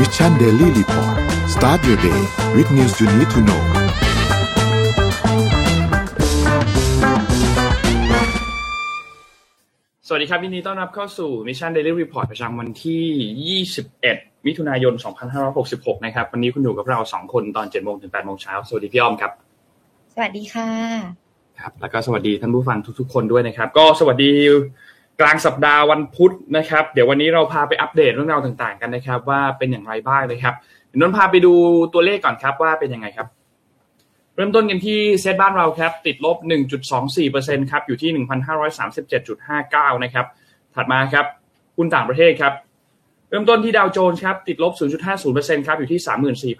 Mission Daily Report start your day with news you need to know สวัสดีครับยินดีต้อนรับเข้าสู่ Mission Daily Report ประจำวันที่ 21 มิถุนายน 2566 นะครับ วันนี้คุณอยู่กับเรา 2 คนตอน7โมงถึง8โมงเช้า สวัสดีพี่อ้อมครับ สวัสดีค่ะ ครับ แล้วก็สวัสดีท่านผู้ฟังทุกๆ คนด้วยนะครับ ก็สวัสดี กลางสัปดาห์วันพุธนะครับ เดี๋ยววันนี้เราพาไปอัปเดตเรื่องราวต่างๆ กันนะครับ ว่าเป็นอย่างไรบ้างนะครับเดี๋ยวนนท์พาไปดูตัวเลขก่อนครับว่าเป็นยังไงครับ เริ่มต้นกันที่เซตบ้านเราครับ ติดลบ 1.24%ครับอยู่ที่ 1,537.59 นะครับ ถัดมาครับหุ้นต่างประเทศครับ เริ่มต้นที่ดาวโจนส์ครับติดลบ 0.50%ครับอยู่ที่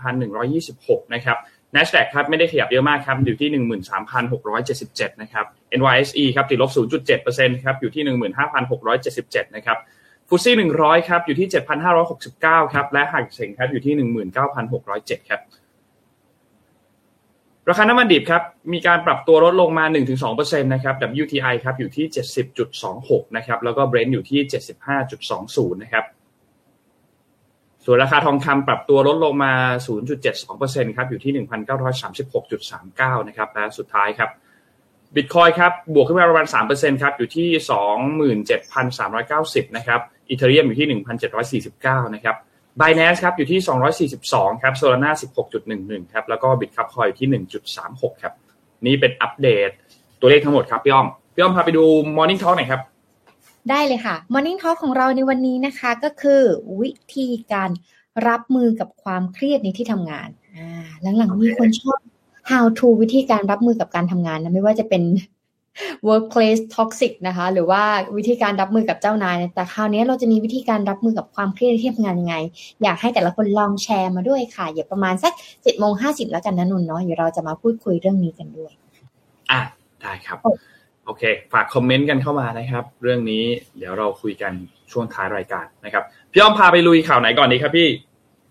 34,126 นะครับ NASDAQ ครับไม่ได้ขยับเยอะมากครับอยู่ที่ 13,677 นะครับ NYSE ครับติดลบ 0.7%ครับอยู่ที่ 15,677 นะครับฟุตซี่100 ครับอยู่ที่ 7,569 ครับและหักเสงครับอยู่ที่ 19,607 ครับราคาน้ำมันดิบครับมีการปรับตัวลดลงมา 1-2%นะครับ WTI ครับอยู่ที่ 70.26 นะครับแล้วก็ Brent อยู่ที่ 75.20 นะครับ ส่วนราคาทองคำปรับตัวลดลงมา 0.72%ครับอยู่ที่ 1,936.39 นะครับและสุดท้ายครับบิตคอยครับบวกขึ้นมาประมาณ 3%ครับอยู่ที่ 27,390 นะครับอีเทเรียมอยู่ที่ 1,749 นะครับ b i n a n c e ครับอยู่ที่ 242 ครับ Solana 16.11 ครับแล้วก็ Bitcup Coin อยู่ที่ 1.36 ครับ นี่เป็นอัปเดตตัวเลขทั้งหมดครับพี่อ้อมพี่อ้อมพาไปดู Morning Talk หน่อยครับ ได้เลยค่ะ Morning Talk ของเราในวันนี้นะคะก็คือวิธีการรับมือกับความเครียดในที่ทำงานอ่าหลังๆมีคนชอบ how to วิธีการรับมือกับการทำงานนะไม่ว่าจะเป็น workplace toxic นะคะ หรือว่าวิธีการรับมือกับเจ้านาย แต่คราวนี้เราจะมีวิธีการรับมือกับความเครียดที่ทำงานยังไง อยากให้แต่ละคนลองแชร์มาด้วยค่ะ อย่าประมาณสักเจ็ดโมงห้าสิบแล้วกันนะนุ่นเนาะเดี๋ยวเราจะมาพูดคุยเรื่องนี้กันด้วย อะ ได้ครับ โอเค โอเค ฝากคอมเมนต์กันเข้ามานะครับ เรื่องนี้เดี๋ยวเราคุยกันช่วงท้ายรายการนะครับ พี่อ้อมพาไปลุยข่าวไหนก่อนดีครับพี่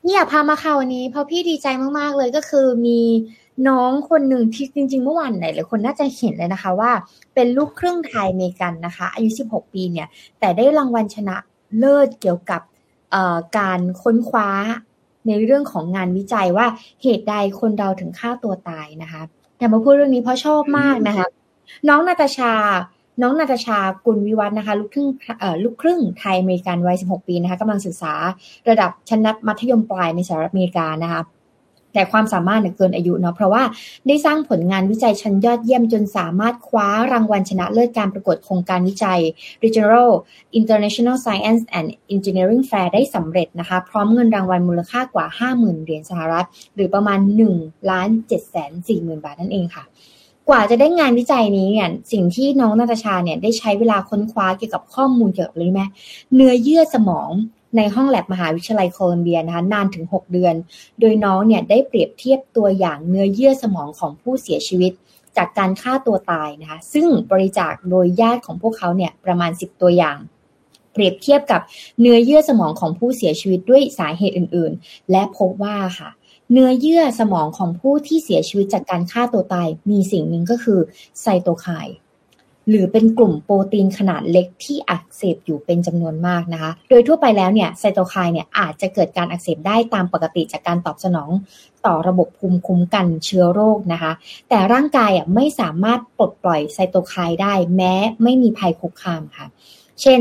นี่อยากพามาข่าววันนี้ เพราะพี่ดีใจมากๆเลยก็คือมีน้องคนหนึ่งที่จริง ๆ เมื่อวานไหนหลายคนน่าจะเห็นเลยนะคะว่า เป็นลูกครึ่งไทยเมกันนะคะ อายุ 16 ปีเนี่ย แต่ได้รางวัลชนะเลิศเกี่ยวกับการค้นคว้าในเรื่องของงานวิจัยว่าเหตุใดคนเราถึงฆ่าตัวตายนะคะ แต่มาพูดเรื่องนี้เพราะชอบมากนะคะ น้องนาตาชา น้องนาตาชากุลวิวัฒนะคะลูกครึ่งลูกครึ่งไทยอเมริกันวัย 16 ปีนะคะกำลังศึกษาระดับชั้นมัธยมปลายในสหรัฐอเมริกานะคะแต่ความสามารถเกินอายุเนาะเพราะว่าได้สร้างผลงานวิจัยชั้นยอดเยี่ยมจนสามารถคว้ารางวัลชนะเลิศการประกวดโครงการวิจัย Regional International Science and Engineering Fair ได้สำเร็จนะคะพร้อมเงินรางวัลมูลค่ากว่า 50,000 เหรียญสหรัฐ หรือประมาณ1ล้าน7แสน4หมื่นบาทนั่นเองค่ะ กว่าจะได้งานวิจัยนี้เนี่ยสิ่งที่น้องนาตาชาเนี่ยได้ใช้เวลาค้นคว้าเกี่ยวกับข้อมูลเกี่ยวกับอะไรไหมเนื้อเยื่อสมองในห้องแลบมหาวิทยาลัยโคลัมเบียนะคะนานถึง 6 เดือน โดยน้องเนี่ยได้เปรียบเทียบตัวอย่างเนื้อเยื่อสมองของผู้เสียชีวิต จากการฆ่าตัวตายนะคะซึ่งบริจาคโดยญาติของพวกเขาเนี่ยประมาณ 10 ตัวอย่าง เปรียบเทียบกับเนื้อเยื่อสมองของผู้เสียชีวิตด้วยสาเหตุอื่น ๆ และพบว่าค่ะ เนื้อเยื่อสมองของผู้ที่เสียชีวิตจากการฆ่าตัวตาย มีสิ่งหนึ่งก็คือไซโตไคน์หรือเป็นกลุ่มโปรตีนขนาดเล็กที่อักเสบอยู่เป็นจำนวนมากนะคะ โดยทั่วไปแล้วเนี่ยไซโตไคน์เนี่ยอาจจะเกิดการอักเสบได้ตามปกติจากการตอบสนองต่อระบบภูมิคุ้มกันเชื้อโรคนะคะ แต่ร่างกายอะไม่สามารถปลดปล่อยไซโตไคน์ได้แม้ไม่มีภัยคุกคามค่ะ เช่น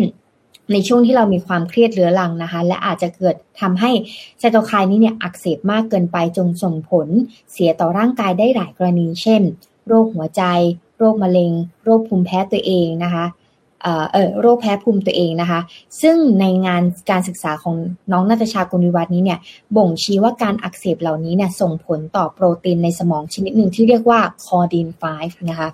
ในช่วงที่เรามีความเครียดเรื้อรังนะคะ และอาจจะเกิดทำให้ไซโตไคน์นี้เนี่ยอักเสบมากเกินไปจนส่งผลเสียต่อร่างกายได้หลายกรณี เช่น โรคหัวใจ โรคมะเร็ง โรคภูมิแพ้ตัวเองนะคะเอ่อโรคแพ้ภูมิตัวเองนะคะ ซึ่งในงานการศึกษาของน้องนาตชากุลวิวัฒนี้เนี่ยบ่งชี้ว่าการอักเสบเหล่านี้เนี่ยส่งผลต่อโปรตีนในสมองชนิดหนึ่งที่เรียกว่าคอดีน5นะคะ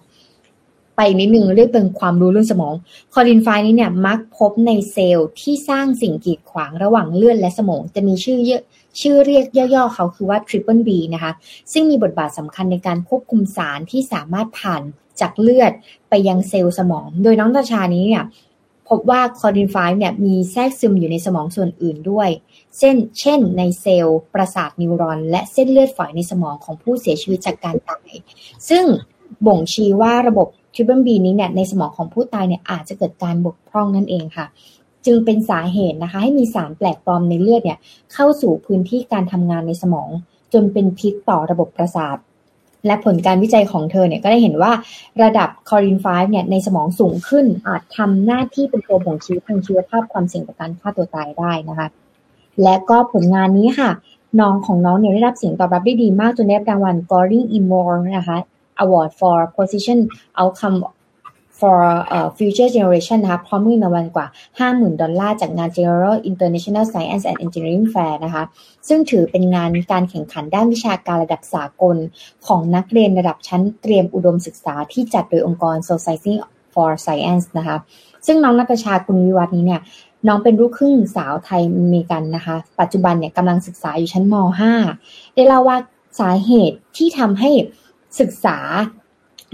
ไปนิดหนึ่งเรียกเป็นความรู้เรื่องสมองClaudin five นี้เนี่ยมักพบในเซลล์ที่สร้างสิ่งกีดขวางระหว่างเลือดและสมอง จะมีชื่อเยอะชื่อเรียกย่อๆเขาคือว่า Triple B นะคะ ซึ่งมีบทบาทสำคัญในการควบคุมสารที่สามารถผ่านจากเลือดไปยังเซลล์สมอง โดยน้องตาชานี้เนี่ยพบว่า Claudin five เนี่ยมีแทรกซึมอยู่ในสมองส่วนอื่นด้วย เช่น เช่น ในเซลล์ประสาท neuron และเส้นเลือดฝอยในสมองของผู้เสียชีวิตจากการตาย ซึ่งบ่งชี้ว่าระบบ Triple B นี้เนี่ยในสมองของผู้ตายเนี่ยอาจจะเกิดการบกพร่องนั่นเองค่ะ จึงเป็นสาเหตุนะคะ ให้มีสารแปลกปลอมในเลือดเนี่ยเข้าสู่พื้นที่การทำงานในสมอง จนเป็นพิษต่อระบบประสาทและผลการวิจัยของเธอเนี่ยก็ได้เห็นว่าระดับ Claudin five เนี่ยในสมองสูงขึ้นอาจทำหน้าที่เป็นตัวบ่งชี้ทางชีวภาพความเสี่ยงต่อการฆ่าตัวตายได้นะคะ และก็ผลงานนี้ค่ะ น้องของน้องเนี่ยได้รับเสียงตอบรับได้ดีมากจนได้รับรางวัล Goring Imore นะคะ Award for Position Outcome for uh, Future Generation นะคะพร้อมเงินรางวัลกว่า 50,000 ดอลลาร์จากงาน General International Science and Engineering Fair นะคะ ซึ่งถือเป็นงานการแข่งขันด้านวิชาการระดับสากล ของนักเรียนระดับชั้นเตรียมอุดมศึกษาที่จัดโดยองค์กร Society for Science นะคะ ซึ่งน้องนักชาคุณวิวัฒน์นี้เนี่ยน้องเป็นลูกครึ่งสาวไทยอเมริกันนะคะ ปัจจุบันเนี่ยกำลังศึกษาอยู่ชั้นม .5 ได้เล่าว่าสาเหตุที่ทำให้ ศึกษา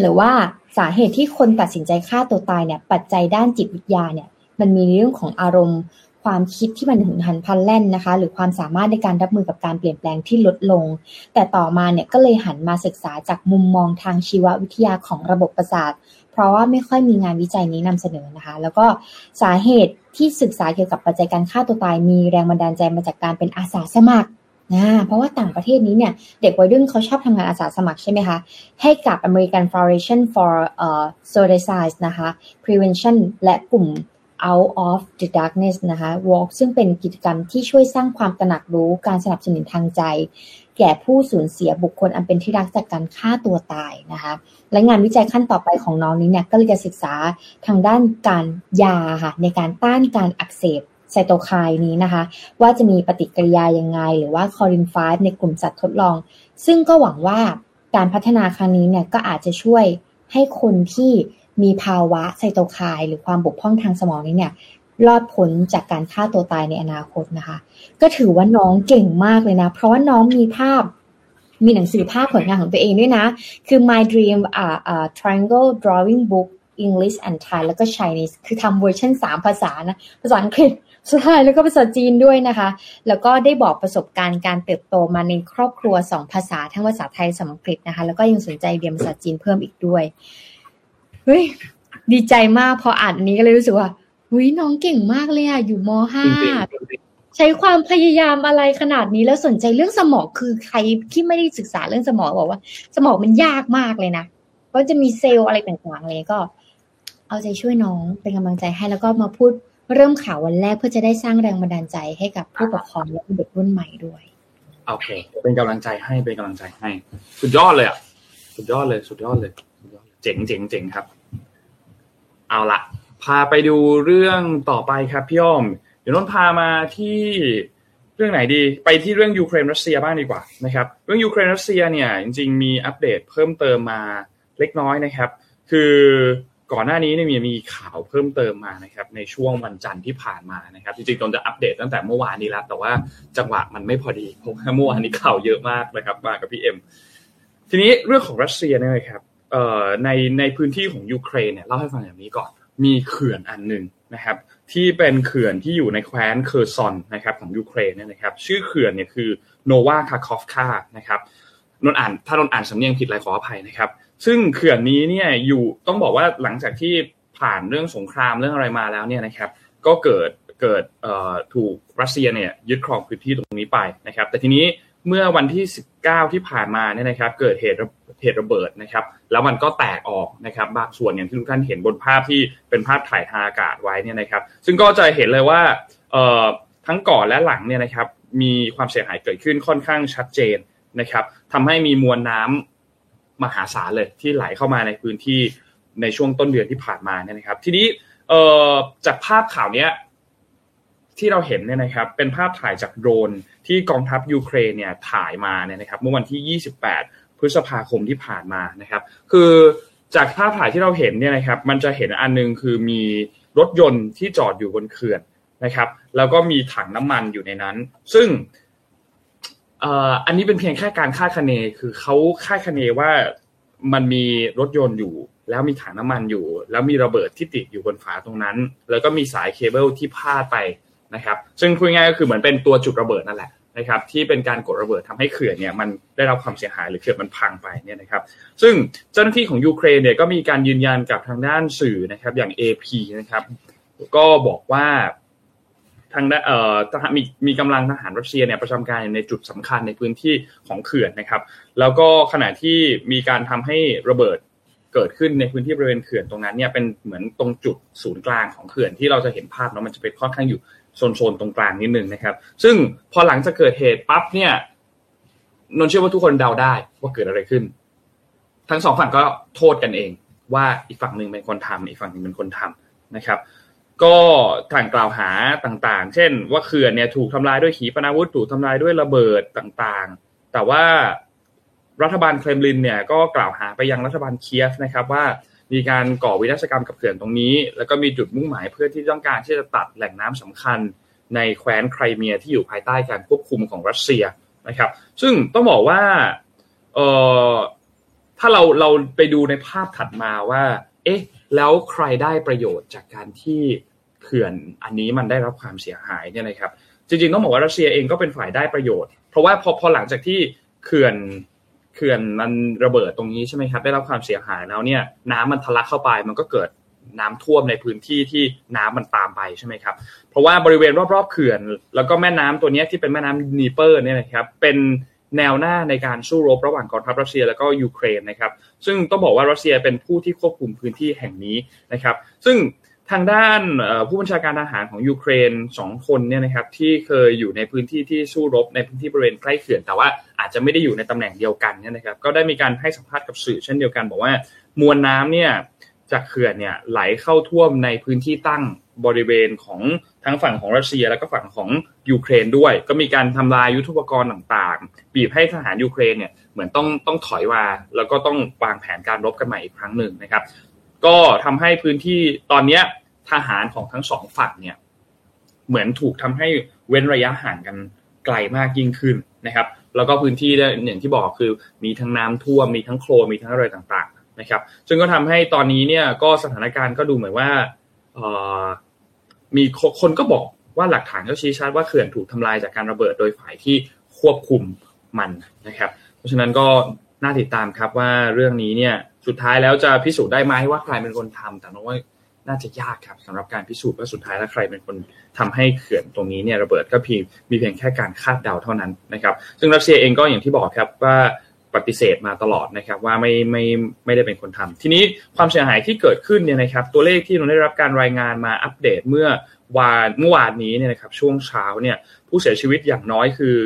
หรือว่าสาเหตุที่คนตัดสินใจฆ่าตัวตายเนี่ย ปัจจัยด้านจิตวิทยาเนี่ย มันมีเรื่องของอารมณ์ความคิดที่มันหุนหันพลันแล่นนะคะ หรือความสามารถในการรับมือกับการเปลี่ยนแปลงที่ลดลง แต่ต่อมาเนี่ยก็เลยหันมาศึกษาจากมุมมองทางชีววิทยาของระบบประสาท เพราะว่าไม่ค่อยมีงานวิจัยนี้นำเสนอนะคะ แล้วก็สาเหตุที่ศึกษาเกี่ยวกับปัจจัยการฆ่าตัวตายมีแรงบันดาลใจมาจากการเป็นอาสาสมัคร นะเพราะว่าต่างประเทศนี้เนี่ย เด็กวัยรุ่นเขาชอบทำงานอาสาสมัครใช่ไหมคะ ให้กับ American Foundation for uh, Suicide นะคะ Prevention และกลุ่ม Out of the Darkness นะคะ Walk ซึ่งเป็นกิจกรรมที่ช่วยสร้างความตระหนักรู้การสนับสนุนทางใจ แก่ผู้สูญเสียบุคคลอันเป็นที่รักจากการฆ่าตัวตายนะคะ และงานวิจัยขั้นต่อไปของน้องนี้เนี่ยก็เลยจะศึกษาทางด้านการยาค่ะในการต้านการอักเสบ ไซโตไคน์นี้นะคะ ว่าจะมีปฏิกิริยายังไง หรือว่าคอริน5ในกลุ่มสัตว์ทดลอง ซึ่งก็หวังว่าการพัฒนาครั้งนี้เนี่ยก็อาจจะช่วยให้คนที่มีภาวะไซโตไคน์หรือความบกพร่องทางสมองนี้เนี่ยรอดพ้นจากการฆ่าตัวตายในอนาคตนะคะ ก็ถือว่าน้องเก่งมากเลยนะ เพราะว่าน้องมีภาพมีหนังสือภาพผลงานของตัวเองด้วยนะ คือ My Dream อ่าอ่า Triangle Drawing Book English and Thai แล้วก็ Chinese คือทำเวอร์ชัน3 ภาษานะ ภาษาอังกฤษ ใช่แล้วก็ภาษาจีนด้วยนะคะ แล้วก็ได้บอกประสบการณ์การเติบโตมาในครอบครัว2ภาษาทั้งภาษาไทยภาษาอังกฤษนะคะ แล้วก็ยังสนใจเรียนภาษาจีนเพิ่มอีกด้วยเฮ้ยดีใจมากพออ่านอันนี้ก็เลยรู้สึกว่าหุยน้องเก่งมากเลยอะอยู่ม .5 ใช้ความพยายามอะไรขนาดนี้แล้วสนใจเรื่องสมองคือใครที่ไม่ได้ศึกษาเรื่องสมองบอกว่า สมองมันยากมากเลยนะเพราะจะมีเซลล์อะไรต่างๆเลยก็ เอาใจช่วยน้องเป็นกำลังใจให้แล้วก็มาพูด เริ่มข่าววันแรกเพื่อจะได้สร้างแรงบันดาลใจให้กับผู้ปกครองและเด็กรุ่นใหม่ด้วยโอเค เป็นกำลังใจให้เป็นกำลังใจให้ สุดยอดเลยอะสุดยอดเลย สุดยอดเลยเจ๋งเจ๋งเจ๋งครับ เอาละพาไปดูเรื่องต่อไปครับพี่อ้อมเดี๋ยวนนพามาที่เรื่องไหนดี ไปที่เรื่องยูเครนรัสเซียบ้างดีกว่านะครับ เรื่องยูเครนรัสเซียเนี่ยจริง ๆ มีอัปเดตเพิ่มเติมมาเล็กน้อยนะครับ คือ ก่อนหน้านี้เนี่ยมีข่าวเพิ่มเติมมานะครับในช่วงวันจันทร์ที่ผ่านมานะครับจริงๆตนจะอัปเดตตั้งแต่เมื่อวานนี้แล้วแต่ว่าจังหวะมันไม่พอดีเพราะว่าเมื่อวานนี้ข่าวเยอะมากนะครับมากับพี่เอ็มทีนี้เรื่องของรัสเซียเนี่ยครับในในพื้นที่ของยูเครนเนี่ยเล่าให้ฟังอย่างนี้ก่อน มีเขื่อนอันหนึ่งนะครับที่เป็นเขื่อนที่อยู่ในแคว้นเคอร์ซอนนะครับของยูเครนเนี่ยนะครับชื่อเขื่อนเนี่ยคือโนวาคาคอฟคานะครับนนอ่านถ้านนอ่านสำเนียงผิดอะไรขออภัยนะครับ ซึ่งเขื่อนนี้เนี่ยอยู่ต้องบอกว่าหลังจากที่ผ่านเรื่องสงครามเรื่องอะไรมาแล้วเนี่ยนะครับ ก็เกิดเกิดถูกรัสเซียเนี่ยยึดครองพื้นที่ตรงนี้ไปนะครับ แต่ทีนี้เมื่อวันที่ 19 ที่ผ่านมาเนี่ยนะครับ เกิดเหตุเหตุระเบิดนะครับ แล้วมันก็แตกออกนะครับบางส่วนอย่างที่ทุกท่านเห็นบนภาพที่เป็นภาพถ่ายทางอากาศไว้เนี่ยนะครับ ซึ่งก็จะเห็นเลยว่าทั้งก่อนและหลังเนี่ยนะครับ มีความเสียหายเกิดขึ้นค่อนข้างชัดเจนนะครับทำให้มีมวลน้ำ มหาศาลเลยที่ไหลเข้ามาในพื้นที่ในช่วงต้นเดือนที่ผ่านมาเนี่ยนะครับ ทีนี้เอ่อจากภาพข่าวเนี้ยที่เราเห็นเนี่ยนะครับเป็นภาพถ่ายจากโดรนที่กองทัพยูเครนเนี่ยถ่ายมาเนี่ยนะครับเมื่อวันที่ 28 พฤษภาคมที่ผ่านมานะครับ คือจากภาพถ่ายที่เราเห็นเนี่ยนะครับมันจะเห็นอันนึงคือมีรถยนต์ที่จอดอยู่บนเขื่อนนะครับ แล้วก็มีถังน้ำมันอยู่ในนั้น ซึ่ง อันนี้เป็นเพียงแค่การคาดคะเนคือเขาคาดคะเนว่ามันมีรถยนต์อยู่ แล้วมีถังน้ำมันอยู่ แล้วมีระเบิดที่ติดอยู่บนฝาตรงนั้น แล้วก็มีสายเคเบิลที่พาดไปนะครับ ซึ่งคุยง่ายก็คือเหมือนเป็นตัวจุดระเบิดนั่นแหละนะครับ ที่เป็นการกดระเบิดทำให้เขื่อนเนี่ยมันได้รับความเสียหายหรือเขื่อนมันพังไปเนี่ยนะครับ ซึ่งเจ้าหน้าที่ของยูเครนเนี่ยก็มีการยืนยันกับทางด้านสื่อนะครับอย่าง AP นะครับ ก็บอกว่า ทางด้านเอ่อมีมีกำลังทหารรัสเซียเนี่ยประจำการในจุดสำคัญในพื้นที่ของเขื่อนนะครับ แล้วก็ขณะที่มีการทำให้ระเบิดเกิดขึ้นในพื้นที่บริเวณเขื่อนตรงนั้นเนี่ยเป็นเหมือนตรงจุดศูนย์กลางของเขื่อนที่เราจะเห็นภาพเนาะมันจะเป็นค่อนข้างอยู่โซนๆตรงกลางนิดนึงนะครับ ซึ่งพอหลังจากเกิดเหตุปั๊บเนี่ยนนเชื่อว่าทุกคนเดาได้ว่าเกิดอะไรขึ้น ทั้งสองฝั่งก็โทษกันเอง ว่าอีกฝั่งหนึ่งเป็นคนทำอีกฝั่งหนึ่งเป็นคนทำนะครับ ก็ทางกล่าวหาต่างๆ เช่น ว่าเขื่อนเนี่ยถูกทำลายด้วยขีปนาวุธถูกทำลายด้วยระเบิดต่างๆ แต่ว่ารัฐบาลเครมลินเนี่ยก็กล่าวหาไปยังรัฐบาลเคียฟนะครับว่ามีการก่อวินาศกรรมกับเขื่อนตรงนี้ แล้วก็มีจุดมุ่งหมายเพื่อที่ต้องการที่จะตัดแหล่งน้ำสำคัญ ในแคว้นไครเมียที่อยู่ภายใต้การควบคุมของรัสเซียนะครับ ซึ่งต้องบอกว่าเออถ้าเราเราไปดูในภาพถัดมาว่า เอ๊ะ แล้วใครได้ประโยชน์จากการที่เขื่อนอันนี้มันได้รับความเสียหายเนี่ยนะครับ จริงๆต้องบอกว่ารัสเซียเองก็เป็นฝ่ายได้ประโยชน์ เพราะว่าพอพอหลังจากที่เขื่อนเขื่อนมันระเบิดตรงนี้ใช่ไหมครับได้รับความเสียหายแล้วเนี่ยน้ำมันทะลักเข้าไปมันก็เกิดน้ำท่วมในพื้นที่ที่น้ำมันตามไปใช่ไหมครับ เพราะว่าบริเวณรอบๆเขื่อน แล้วก็แม่น้ำตัวนี้ที่เป็นแม่น้ำนีเปอร์เนี่ยนะครับเป็น แนวหน้าในการสู้รบระหว่างกองทัพรัสเซียแล้วก็ยูเครนนะครับ ซึ่งต้องบอกว่ารัสเซียเป็นผู้ที่ควบคุมพื้นที่แห่งนี้นะครับ ซึ่งทางด้านผู้บัญชาการทหารของยูเครนสองคนเนี่ยนะครับที่เคยอยู่ในพื้นที่ที่สู้รบในพื้นที่บริเวณใกล้เขื่อนแต่ว่าอาจจะไม่ได้อยู่ในตำแหน่งเดียวกันเนี่ยนะครับก็ได้มีการให้สัมภาษณ์กับสื่อเช่นเดียวกัน บอกว่ามวลน้ำเนี่ยจากเขื่อนเนี่ยไหลเข้าท่วมในพื้นที่ตั้งบริเวณของ ทั้งฝั่งของรัสเซียแล้วก็ฝั่งของยูเครนด้วย ก็มีการทำลายยุทธปกรณ์ต่างๆ บีบให้ทหารยูเครนเนี่ยเหมือนต้องต้องถอยมาแล้วก็ต้องวางแผนการรบกันใหม่อีกครั้งหนึ่งนะครับ ก็ทำให้พื้นที่ตอนเนี้ยทหารของทั้งสองฝั่งเนี่ยเหมือนถูกทำให้เว้นระยะห่างกันไกลมากยิ่งขึ้นนะครับ แล้วก็พื้นที่อย่างที่บอกคือมีทั้งน้ำท่วมมีทั้งโคลนมีทั้งอะไรต่างๆนะครับ ซึ่งก็ทำให้ตอนนี้เนี่ยก็สถานการณ์ก็ดูเหมือนว่า มีคนก็บอกว่าหลักฐานก็ชี้ชัดว่าเขื่อนถูกทำลายจากการระเบิดโดยฝ่ายที่ควบคุมมันนะครับ เพราะฉะนั้นก็น่าติดตามครับว่าเรื่องนี้เนี่ยสุดท้ายแล้วจะพิสูจน์ได้ไหมว่าใครเป็นคนทำแต่น้องว่าน่าจะยากครับสำหรับการพิสูจน์ว่าสุดท้ายแล้วใครเป็นคนทำให้เขื่อนตรงนี้เนี่ยระเบิดก็เพียงมีเพียงแค่การคาดเดาเท่านั้นนะครับ ซึ่งรัสเซียเองก็อย่างที่บอกครับว่า ปฏิเสธมาตลอดนะครับว่าไม่ไม่ไม่ได้เป็นคนทำทีนี้ความเสียหายที่เกิดขึ้นเนี่ยนะครับตัวเลขที่เราได้รับการรายงานมาอัปเดตเมื่อวานเมื่อวานนี้เนี่ยนะครับช่วงเช้าเนี่ยผู้เสียชีวิตอย่างน้อยคือ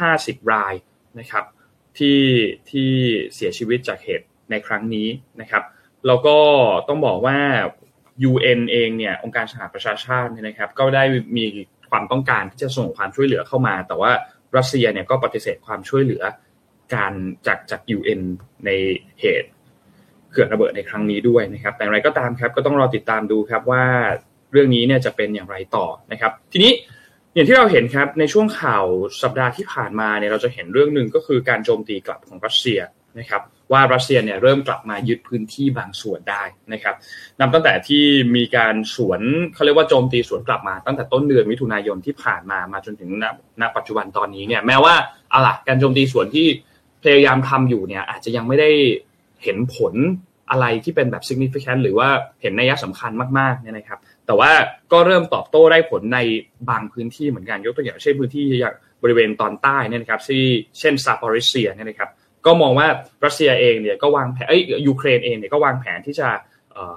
50 รายนะครับที่ที่เสียชีวิตจากเหตุในครั้งนี้นะครับแล้วก็ต้องบอกว่า UN เองเนี่ยองค์การสหประชาชาติเนี่ยนะครับก็ได้มีความต้องการที่จะส่งความช่วยเหลือเข้ามา แต่ว่ารัสเซียเนี่ยก็ปฏิเสธความช่วยเหลือ การจากจาก UN ในเหตุเกิดระเบิดในครั้งนี้ด้วยนะครับ แต่อย่างไรก็ตามครับก็ต้องรอติดตามดูครับว่าเรื่องนี้เนี่ยจะเป็นอย่างไรต่อนะครับ ทีนี้อย่างที่เราเห็นครับในช่วงข่าวสัปดาห์ที่ผ่านมาเนี่ยเราจะเห็นเรื่องหนึ่งก็คือการโจมตีกลับของรัสเซียนะครับว่ารัสเซียเนี่ยเริ่มกลับมายึดพื้นที่บางส่วนได้นะครับนับตั้งแต่ที่มีการสวนเขาเรียกว่าโจมตีสวนกลับมาตั้งแต่ต้นเดือนมิถุนายนที่ผ่านมามาจนถึงณปัจจุบันตอนนี้เนี่ยแม้ว่าอะล่ะการโจมตีสวนที่ พยายามทำอยู่เนี่ย อาจจะยังไม่ได้เห็นผลอะไรที่เป็นแบบ significant หรือว่าเห็นนัยสำคัญมากๆเนี่ยนะครับ แต่ว่าก็เริ่มตอบโต้ได้ผลในบางพื้นที่เหมือนกันยกตัวอย่างเช่นพื้นที่อย่างบริเวณตอนใต้เนี่ยนะครับที่เช่นซาปอริเซียเนี่ยนะครับก็มองว่ารัสเซียเองเนี่ยก็วางแผนเอ้ยยูเครนเองเนี่ยก็วางแผนที่จะ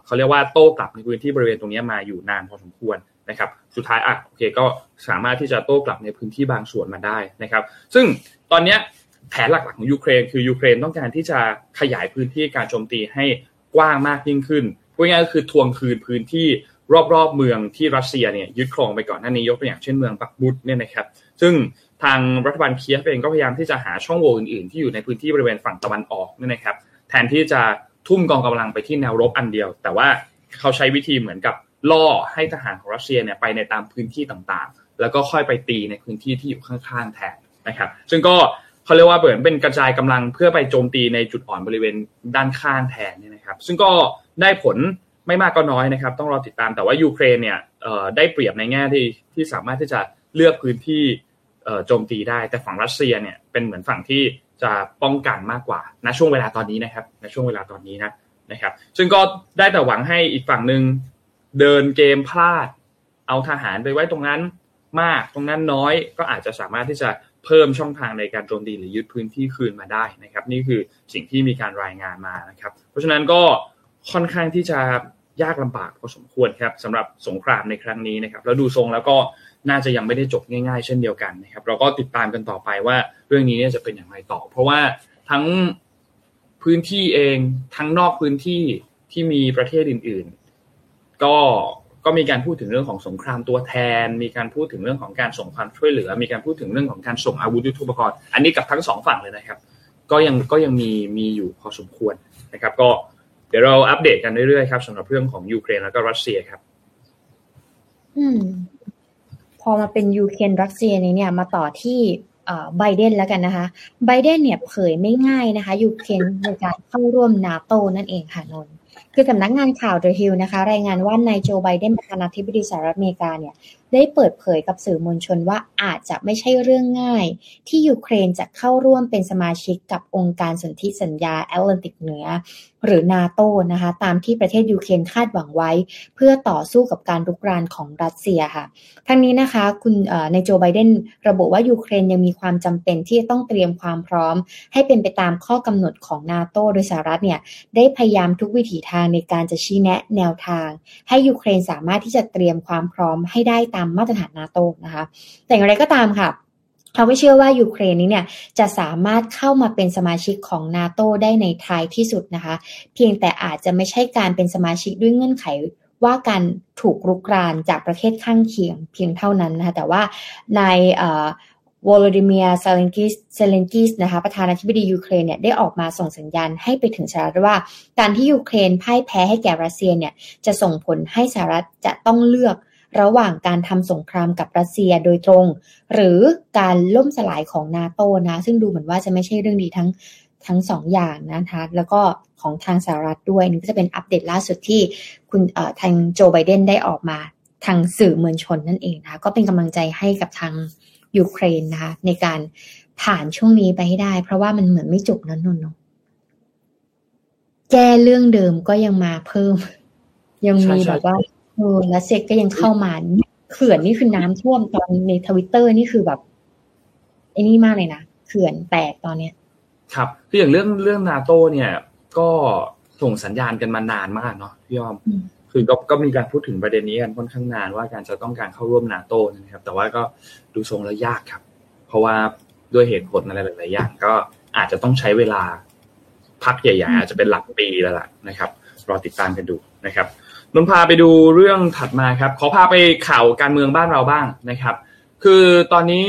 เขาเรียกว่าโต้กลับในพื้นที่บริเวณตรงนี้มาอยู่นานพอสมควรนะครับ สุดท้ายอะโอเคก็สามารถที่จะโต้กลับในพื้นที่บางส่วนมาได้นะครับ ซึ่งตอนเนี้ย แผนหลักๆของยูเครนคือยูเครนต้องการที่จะขยายพื้นที่การโจมตีให้กว้างมากยิ่งขึ้นพูดง่ายก็คือทวงคืนพื้นที่รอบๆเมืองที่รัสเซียเนี่ยยึดครองไปก่อนหน้านี้ยกตัวอย่างเช่นเมืองบักบุตเนี่ยนะครับ ซึ่งทางรัฐบาลเคียฟเองก็พยายามที่จะหาช่องโหว่อื่นๆ ที่อยู่ในพื้นที่บริเวณฝั่งตะวันออกเนี่ยนะครับแทนที่จะทุ่มกองกำลังไปที่แนวรบอันเดียว แต่ว่าเขาใช้วิธีเหมือนกับล่อให้ทหารของรัสเซียเนี่ยไปในตามพื้นที่ต่างๆ แล้วก็ค่อยไปตีในพื้นที่ที่อยู่ข้างๆแทนนะครับ ซึ่งก็ เขาเรียกว่าเหมือนเป็นกระจายกำลังเพื่อไปโจมตีในจุดอ่อนบริเวณด้านข้างแทนนี่นะครับ ซึ่งก็ได้ผลไม่มากก็น้อยนะครับ ต้องรอติดตามแต่ว่ายูเครนเนี่ยได้เปรียบในแง่ที่ที่สามารถที่จะเลือกพื้นที่โจมตีได้ แต่ฝั่งรัสเซียเนี่ยเป็นเหมือนฝั่งที่จะป้องกันมากกว่าณช่วงเวลาตอนนี้นะครับในช่วงเวลาตอนนี้นะนะครับ ซึ่งก็ได้แต่หวังให้อีกฝั่งหนึ่งเดินเกมพลาด เอาทหารไปไว้ตรงนั้นมากตรงนั้นน้อยก็อาจจะสามารถที่จะ เพิ่มช่องทางในการโจมตีหรือยึดพื้นที่คืนมาได้นะครับ นี่คือสิ่งที่มีการรายงานมานะครับ เพราะฉะนั้นก็ค่อนข้างที่จะยากลำบากพอสมควรครับสำหรับสงครามในครั้งนี้นะครับแล้วดูทรงแล้วก็น่าจะยังไม่ได้จบง่าย ๆ เช่นเดียวกันนะครับเราก็ติดตามกันต่อไปว่าเรื่องนี้จะเป็นอย่างไรต่อ เพราะว่าทั้งพื้นที่เองทั้งนอกพื้นที่ที่มีประเทศอื่น ๆ ก็ ก็มีการพูดถึงเรื่องของสงครามตัวแทน มีการพูดถึงเรื่องของการส่งความช่วยเหลือ มีการพูดถึงเรื่องของการส่งอาวุธยุทโธปกรณ์อันนี้กับทั้งสองฝั่งเลยนะครับ ก็ยังก็ยังมีมีอยู่พอสมควรนะครับ ก็เดี๋ยวเราอัปเดตกันเรื่อยๆครับสำหรับเรื่องของยูเครนแล้วก็รัสเซียครับ อืม พอมาเป็นยูเครนรัสเซียนี้เนี่ยมาต่อที่ไบเดนแล้วกันนะคะไบเดนเนี่ยเผยไม่ง่ายนะคะยูเครนในการเข้าร่วมนาโตนั่นเองค่ะนน คือสำนักงานข่าว The Hill นะคะ รายงานว่านายโจไบเดนประธานาธิบดีสหรัฐอเมริกาเนี่ย ได้เปิดเผยกับสื่อมวลชนว่าอาจจะไม่ใช่เรื่องง่าย ที่ยูเครนจะเข้าร่วมเป็นสมาชิกกับองค์การสนธิสัญญาแอตแลนติกเหนือ หรือนาโตนะคะ ตามที่ประเทศยูเครนคาดหวังไว้ เพื่อต่อสู้กับการรุกรานของรัสเซียค่ะทั้งนี้นะคะคุณในโจไบเดนระบุว่ายูเครนยังมีความจำเป็นที่จะต้องเตรียมความพร้อม ให้เป็นไปตามข้อกำหนดของนาโตโดยสหรัฐเนี่ยได้พยายามทุกวิถีทางในการจะชี้แนะแนวทาง ให้ยูเครนสามารถที่จะเตรียมความพร้อมให้ได้ตามมาตรฐานนาโตนะคะ แต่อย่างไรก็ตามค่ะเขาไม่เชื่อว่ายูเครนนี้เนี่ยจะสามารถเข้ามาเป็นสมาชิกของนาโตได้ในท้ายที่สุดนะคะ เพียงแต่อาจจะไม่ใช่การเป็นสมาชิกด้วยเงื่อนไขว่าการถูกรุกรานจากประเทศข้างเคียงเพียงเท่านั้นนะคะแต่ว่านายโวโลดิเมียร์ เซเลนสกีเซเลนสกีนะคะประธานาธิบดียูเครนเนี่ยได้ออกมาส่งสัญญาณให้ไปถึงสหรัฐว่า การที่ยูเครนพ่ายแพ้ให้แก่รัสเซียเนี่ยจะส่งผลให้สหรัฐจะต้องเลือก ระหว่างการทำสงครามกับรัสเซียโดยตรง หรือการล่มสลายของนาโตนะ ซึ่งดูเหมือนว่าจะไม่ใช่เรื่องดีทั้งทั้งสองอย่างนะคะแล้วก็ของทางสหรัฐด้วยนี่ก็จะเป็นอัปเดตล่าสุดที่คุณทางโจไบเดนได้ออกมาทางสื่อมวลชนนั่นเองนะคะก็เป็นกำลังใจให้กับทางยูเครนนะคะในการผ่านช่วงนี้ไปให้ได้ เพราะว่ามันเหมือนไม่จบนั้นนนแก้เรื่องเดิมก็ยังมาเพิ่ม ยังมีแบบว่า เออรัสเซียก็ยังเข้ามาเขื่อนนี่คือน้ำท่วมตอนในทวิตเตอร์นี่คือแบบไอ้นี่มากเลยนะเขื่อนแตกตอนเนี้ย ครับคืออย่างเรื่องเรื่องนาโตเนี่ย ก็ส่งสัญญาณกันมานานมากเนาะพี่ยอม คือก็ก็มีการพูดถึงประเด็นนี้กันค่อนข้างนานว่าการจะต้องการเข้าร่วมนาโตนะครับ แต่ว่าก็ดูทรงแล้วยากครับ เพราะว่าด้วยเหตุผลอะไรหลาย ๆ อย่าง ก็อาจจะต้องใช้เวลาพักใหญ่ ๆ อาจจะเป็นหลักปีแล้วล่ะนะครับ รอติดตามกันดูนะครับ นนพาไปดูเรื่องถัดมาครับ ขอพาไปข่าวการเมืองบ้านเราบ้างนะครับ คือตอนนี้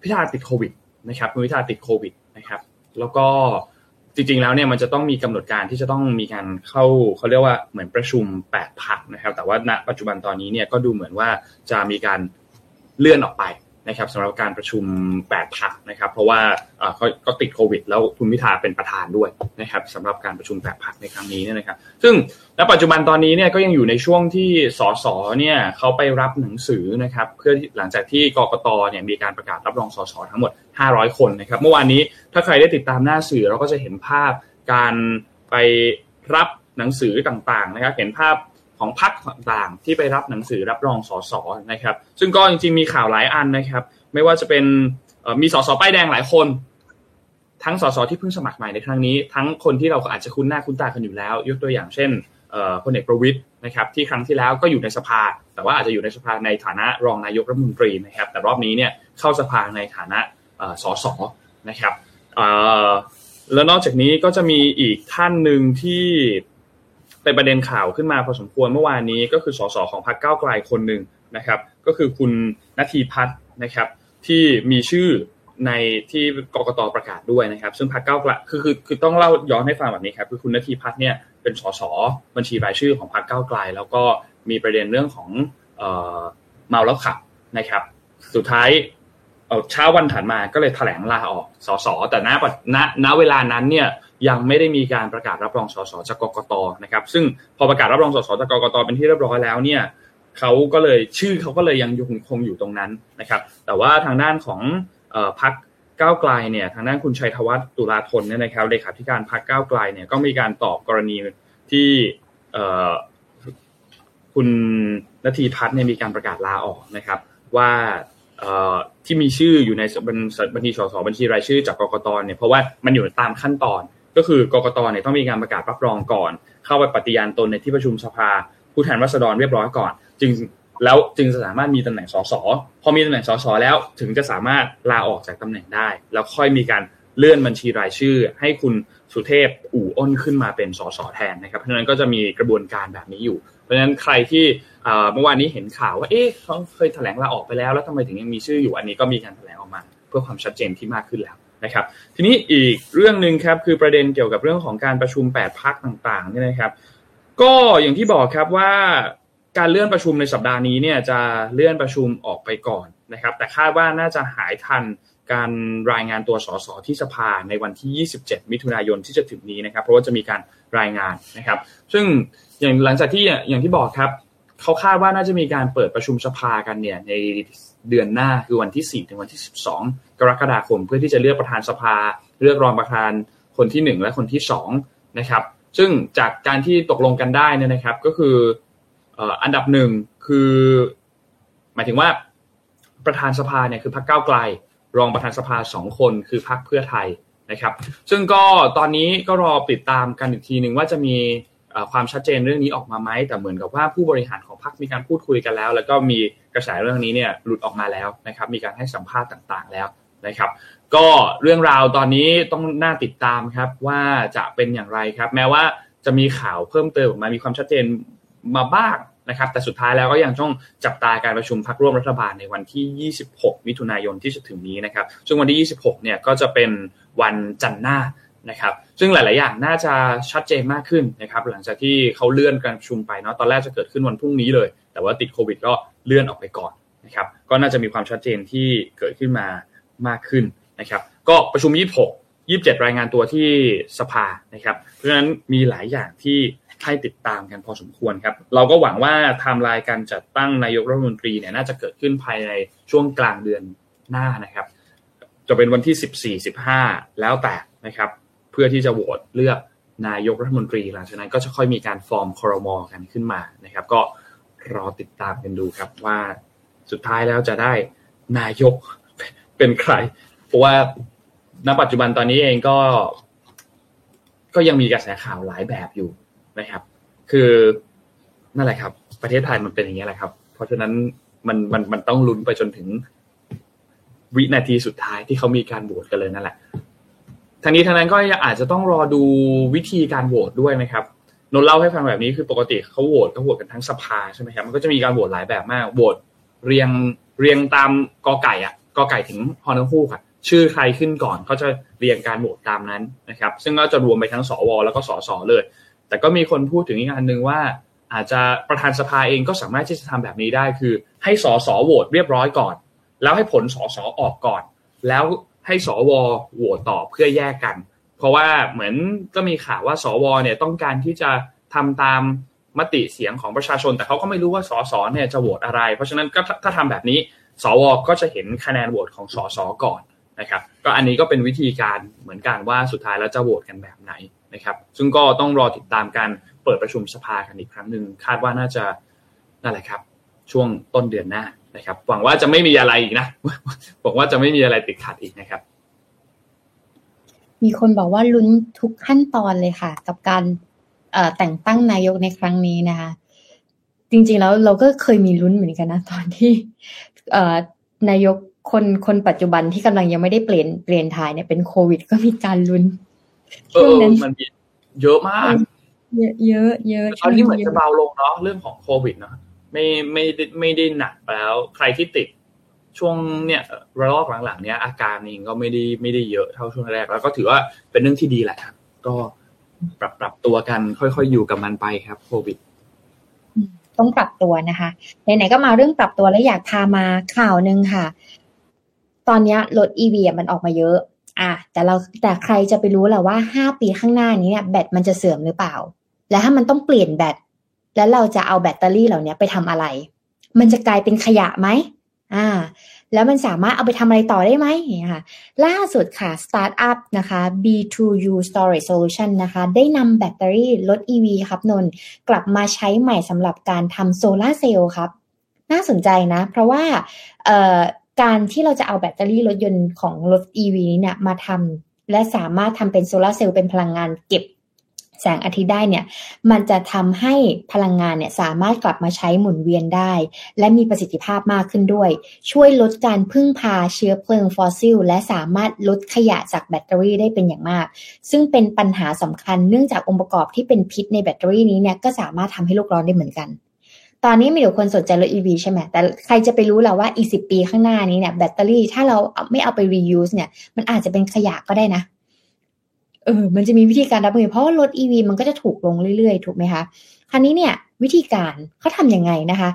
พิธาติดโควิดนะครับคุณพิธาติดโควิดนะครับ แล้วก็จริง ๆ แล้วเนี่ยมันจะต้องมีกำหนดการที่จะต้องมีการเข้าเขาเรียกว่าเหมือนประชุม8พักนะครับ แต่ว่าณปัจจุบันตอนนี้เนี่ยก็ดูเหมือนว่าจะมีการเลื่อนออกไป นะครับสำหรับการประชุม 8 พักนะครับ เพราะว่าเขาก็ติดโควิด แล้วคุณพิธาเป็นประธานด้วยนะครับสำหรับการประชุม 8 พักในครั้งนี้เนี่ยนะครับ ซึ่งณปัจจุบันตอนนี้เนี่ยก็ยังอยู่ในช่วงที่สสเนี่ยเขาไปรับหนังสือนะครับ เพื่อหลังจากที่กกตเนี่ยมีการประกาศรับรองสสทั้งหมด 500 คนนะครับ เมื่อวานนี้ถ้าใครได้ติดตามหน้าสื่อเราก็จะเห็นภาพการไปรับหนังสือต่างๆนะครับ เห็นภาพ ของพรรคต่างๆที่ไปรับหนังสือรับรองสสนะครับ ซึ่งก็จริงๆมีข่าวหลายอันนะครับ ไม่ว่าจะเป็นมีสสป้ายแดงหลายคน ทั้งสสที่เพิ่งสมัครใหม่ในครั้งนี้ ทั้งคนที่เราอาจจะคุ้นหน้าคุ้นตากันอยู่แล้ว ยกตัวอย่างเช่นพลเอกประวิตยนะครับที่ครั้งที่แล้วก็อยู่ในสภา แต่ว่าอาจจะอยู่ในสภาในฐานะรองนายกรัฐมนตรีนะครับ แต่รอบนี้เนี่ยเข้าสภาในฐานะสสนะครับแล้วนอกจากนี้ก็จะมีอีกท่านหนึ่งที่ เป็นประเด็นข่าวขึ้นมาพอสมควรเมื่อวานนี้ก็คือสสของพรรคก้าวไกลคนหนึ่งนะครับ ก็คือคุณนาทีพัฒน์นะครับ ที่มีชื่อในที่กกตประกาศด้วยนะครับ ซึ่งพรรคก้าวไกลคือคือคือต้องเล่าย้อนให้ฟังแบบนี้ครับคือคุณนาทีพัฒน์เนี่ยเป็นสสบัญชีรายชื่อของพรรคก้าวไกล แล้วก็มีประเด็นเรื่องของเมาแล้วขับนะครับ สุดท้ายเช้าวันถัดมาก็เลยแถลงลาออกสสแต่ณณณเวลานั้นเนี่ย ยังไม่ได้มีการประกาศรับรองสสจากกกตนะครับ ซึ่งพอประกาศรับรองสสจากกกตเป็นที่เรียบร้อยแล้วเนี่ยเขาก็เลยชื่อเขาก็เลยยังคงอยู่ตรงนั้นนะครับ แต่ว่าทางด้านของพรรคก้าวไกลเนี่ยทางด้านคุณชัยธวัฒน์ตุลาธนเนี่ยนะครับเลขาธิการพรรคก้าวไกลเนี่ยก็มีการตอบกรณีที่คุณนาทีพัฒน์เนี่ยมีการประกาศลาออกนะครับ ว่าที่มีชื่ออยู่ในบัญชีสสบัญชีรายชื่อจากกกตเนี่ยเพราะว่ามันอยู่ตามขั้นตอน ก็คือกกตเนี่ยต้องมีการประกาศรับรองก่อน เข้าไปปฏิญาณตนในที่ประชุมสภา ผู้แทนราษฎรเรียบร้อยก่อน จึงแล้วจึงจะสามารถมีตำแหน่งสสพอมีตำแหน่งสสแล้วถึงจะสามารถลาออกจากตำแหน่งได้ แล้วค่อยมีการเลื่อนบัญชีรายชื่อ ให้คุณสุเทพอู่อ้นขึ้นมาเป็นสสแทนนะครับ เพราะฉะนั้นก็จะมีกระบวนการแบบนี้อยู่ เพราะฉะนั้นใครที่เมื่อวานนี้เห็นข่าวว่าเอ๊ะเขาเคยแถลงลาออกไปแล้ว แล้วทำไมถึงยังมีชื่ออยู่อันนี้ก็มีการแถลงออกมา เพื่อความชัดเจนที่มากขึ้นแล้ว นะครับ ทีนี้อีกเรื่องหนึ่งครับคือประเด็นเกี่ยวกับเรื่องของการประชุม 8 พักต่างๆนี่นะครับ ก็อย่างที่บอกครับว่าการเลื่อนประชุมในสัปดาห์นี้เนี่ยจะเลื่อนประชุมออกไปก่อนนะครับ แต่คาดว่าน่าจะหายทันการรายงานตัวสสที่สภาในวันที่ 27 มิถุนายนที่จะถึงนี้นะครับ เพราะว่าจะมีการรายงานนะครับ ซึ่งอย่างหลังจากที่อย่างที่บอกครับเขาคาดว่าน่าจะมีการเปิดประชุมสภากันเนี่ยในเดือนหน้าคือวันที่ 4 ถึงวันที่ 12 กรกฎาคม เพื่อที่จะเลือกประธานสภา เลือกรองประธานคนที่ 1 และคนที่2นะครับซึ่งจากการที่ตกลงกันได้นี่นะครับ ก็คืออันดับหนึ่งคือ หมายถึงว่าประธานสภาเนี่ยคือพรรคก้าวไกล รองประธานสภาสองคนคือพรรคเพื่อไทยนะครับ ซึ่งก็ตอนนี้ก็รอติดตามกันอีกทีหนึ่งว่าจะมีความชัดเจนเรื่องนี้ออกมาไหมแต่เหมือนกับว่าผู้บริหารของพรรคมีการพูดคุยกันแล้ว แล้วก็มีกระแสเรื่องนี้เนี่ยหลุดออกมาแล้วนะครับ มีการให้สัมภาษณ์ต่างๆ แล้ว นะครับ ก็เรื่องราวตอนนี้ต้องน่าติดตามครับว่าจะเป็นอย่างไรครับ แม้ว่าจะมีข่าวเพิ่มเติมออกมามีความชัดเจนมาบ้างนะครับ แต่สุดท้ายแล้วก็ยังต้องจับตาการประชุมพักร่วมรัฐบาลในวันที่ 26 มิถุนายนที่จะถึงนี้นะครับซึ่งวันที่ 26 เนี่ยก็จะเป็นวันจันทร์หน้านะครับซึ่งหลาย ๆ อย่างน่าจะชัดเจนมากขึ้นนะครับหลังจากที่เขาเลื่อนการประชุมไปเนาะตอนแรกจะเกิดขึ้นวันพรุ่งนี้เลย แต่ว่าติดโควิดก็เลื่อนออกไปก่อนนะครับก็น่าจะมีความชัดเจนที่เกิดขึ้นมา มากขึ้นนะครับ ก็ประชุม 26 27 รายงานตัวที่สภานะครับ เพราะฉะนั้นมีหลายอย่างที่ให้ติดตามกันพอสมควรครับ เราก็หวังว่าไทม์ไลน์การจัดตั้งนายกรัฐมนตรีเนี่ยน่าจะเกิดขึ้นภายในช่วงกลางเดือนหน้านะครับ จะเป็นวันที่ 14 15 แล้วแต่นะครับ เพื่อที่จะโหวตเลือกนายกรัฐมนตรีหลังจากนั้นก็จะค่อยมีการฟอรม.กันขึ้นมานะครับ ก็รอติดตามกันดูครับว่าสุดท้ายแล้วจะได้นายก เป็นใคร เพราะว่าณปัจจุบันตอนนี้เองก็ ก็ยังมีกระแสข่าวหลายแบบอยู่นะครับ คือนั่นแหละครับ ประเทศไทยมันเป็นอย่างนี้แหละครับ เพราะฉะนั้นมันมันมันต้องลุ้นไปจนถึงวินาทีสุดท้ายที่เขามีการโหวตกันเลยนั่นแหละทางนี้ทางนั้นก็อาจจะต้องรอดูวิธีการโหวตด้วยนะครับนนเล่าให้ฟังแบบนี้คือปกติเขาโหวตเขาโหวตกันทั้งสภาใช่ไหมครับมันก็จะมีการโหวตหลายแบบมากโหวตเรียงเรียงตามกอไก่อะ กอไก่ถึงฮอนฮูกอะชื่อใครขึ้นก่อนเขาจะเรียงการโหวตตามนั้นนะครับ ซึ่งก็จะรวมไปทั้งสวแล้วก็สสเลย แต่ก็มีคนพูดถึงอีกอันหนึ่งว่า อาจจะประธานสภาเองก็สามารถที่จะทำแบบนี้ได้คือ ให้สสโหวตเรียบร้อยก่อน แล้วให้ผลสสออกก่อน แล้วให้สวโหวตต่อเพื่อแยกกัน เพราะว่าเหมือนก็มีข่าวว่าสวเนี่ยต้องการที่จะทำตามมติเสียงของประชาชน แต่เขาก็ไม่รู้ว่าสสเนี่ยจะโหวตอะไร เพราะฉะนั้นก็ถ้าทำแบบนี้ สวก็จะเห็นคะแนนโหวตของสสก่อนนะครับก็อันนี้ก็เป็นวิธีการเหมือนกันว่าสุดท้ายแล้วจะโหวตกันแบบไหนนะครับ ซึ่งก็ต้องรอติดตามการเปิดประชุมสภากันอีกครั้งหนึ่งคาดว่าน่าจะนั่นแหละครับ ช่วงต้นเดือนหน้านะครับ หวังว่าจะไม่มีอะไรอีกนะหวังว่าจะไม่มีอะไรติดขัดอีกนะครับ มีคนบอกว่าลุ้นทุกขั้นตอนเลยค่ะ กับการแต่งตั้งนายกในครั้งนี้นะคะ จริงๆแล้วเราก็เคยมีลุ้นเหมือนกันนะ ตอนที่ นายกคนคนปัจจุบันที่กำลังยังไม่ได้เปลี่ยนเปลี่ยนถ่ายเนี่ยเป็นโควิด ก็มีการลุ้นช่วงนั้นมันมีเยอะมาก เยอะเยอะเยอะตอนนี้เหมือนจะเบาลงเนาะเรื่องของโควิดเนาะไม่ไม่ได้ไม่ได้หนักแล้ว ใครที่ติดช่วงเนี่ยระลอกหลังๆ เนี้ยอาการเองก็ไม่ได้ไม่ได้เยอะเท่าช่วงแรก แล้วก็ถือว่าเป็นเรื่องที่ดีแหละครับก็ปรับปรับตัวกันค่อยๆอยู่กับมันไปครับ โควิด ต้องปรับตัวนะคะไหนๆก็มาเรื่องปรับตัวแล้วอยากพามาข่าวหนึ่งค่ะ ตอนนี้รถอีวีมันออกมาเยอะ อะแต่เราแต่ใครจะไปรู้แหละว่าห้าปีข้างหน้านี้เนี่ยแบตมันจะเสื่อมหรือเปล่า แล้วถ้ามันต้องเปลี่ยนแบตแล้วเราจะเอาแบตเตอรี่เหล่านี้ไปทำอะไร มันจะกลายเป็นขยะไหมอ่า แล้วมันสามารถเอาไปทำอะไรต่อได้ไหมเนี่ยค่ะล่าสุดค่ะสตาร์ทอัพนะคะ B2U Storage Solution นะคะ ได้นำแบตเตอรี่รถ EV ครับนนกลับมาใช้ใหม่สำหรับการทำโซลาเซลล์ครับ น่าสนใจนะ เพราะว่าการที่เราจะเอาแบตเตอรี่รถยนต์ของรถ EV นี้เนี่ยมาทำและสามารถทำเป็นโซลาเซลล์เป็นพลังงานเก็บ แสงอาทิตย์ได้เนี่ยมันจะทำให้พลังงานเนี่ยสามารถกลับมาใช้หมุนเวียนได้ และมีประสิทธิภาพมากขึ้นด้วย ช่วยลดการพึ่งพาเชื้อเพลิงฟอสซิล และสามารถลดขยะจากแบตเตอรี่ได้เป็นอย่างมาก ซึ่งเป็นปัญหาสำคัญเนื่องจากองค์ประกอบที่เป็นพิษในแบตเตอรี่นี้เนี่ยก็สามารถทำให้โลกร้อนได้เหมือนกันตอนนี้มีเดี๋ยวคนสนใจรถ EV ใช่ไหม แต่ใครจะไปรู้แล้วว่าอีกสิปีข้างหน้านี้เนี่ยแบตเตอรี่ถ้าเราไม่เอาไป reuse เนี่ย มันอาจจะเป็นขยะก็ได้นะ เออมันจะมีวิธีการรับมือเพราะว่ารถ EV มันก็จะถูกลงเรื่อยๆ ถูกไหมคะคราวนี้เนี่ยวิธีการเขาทำยังไงนะคะ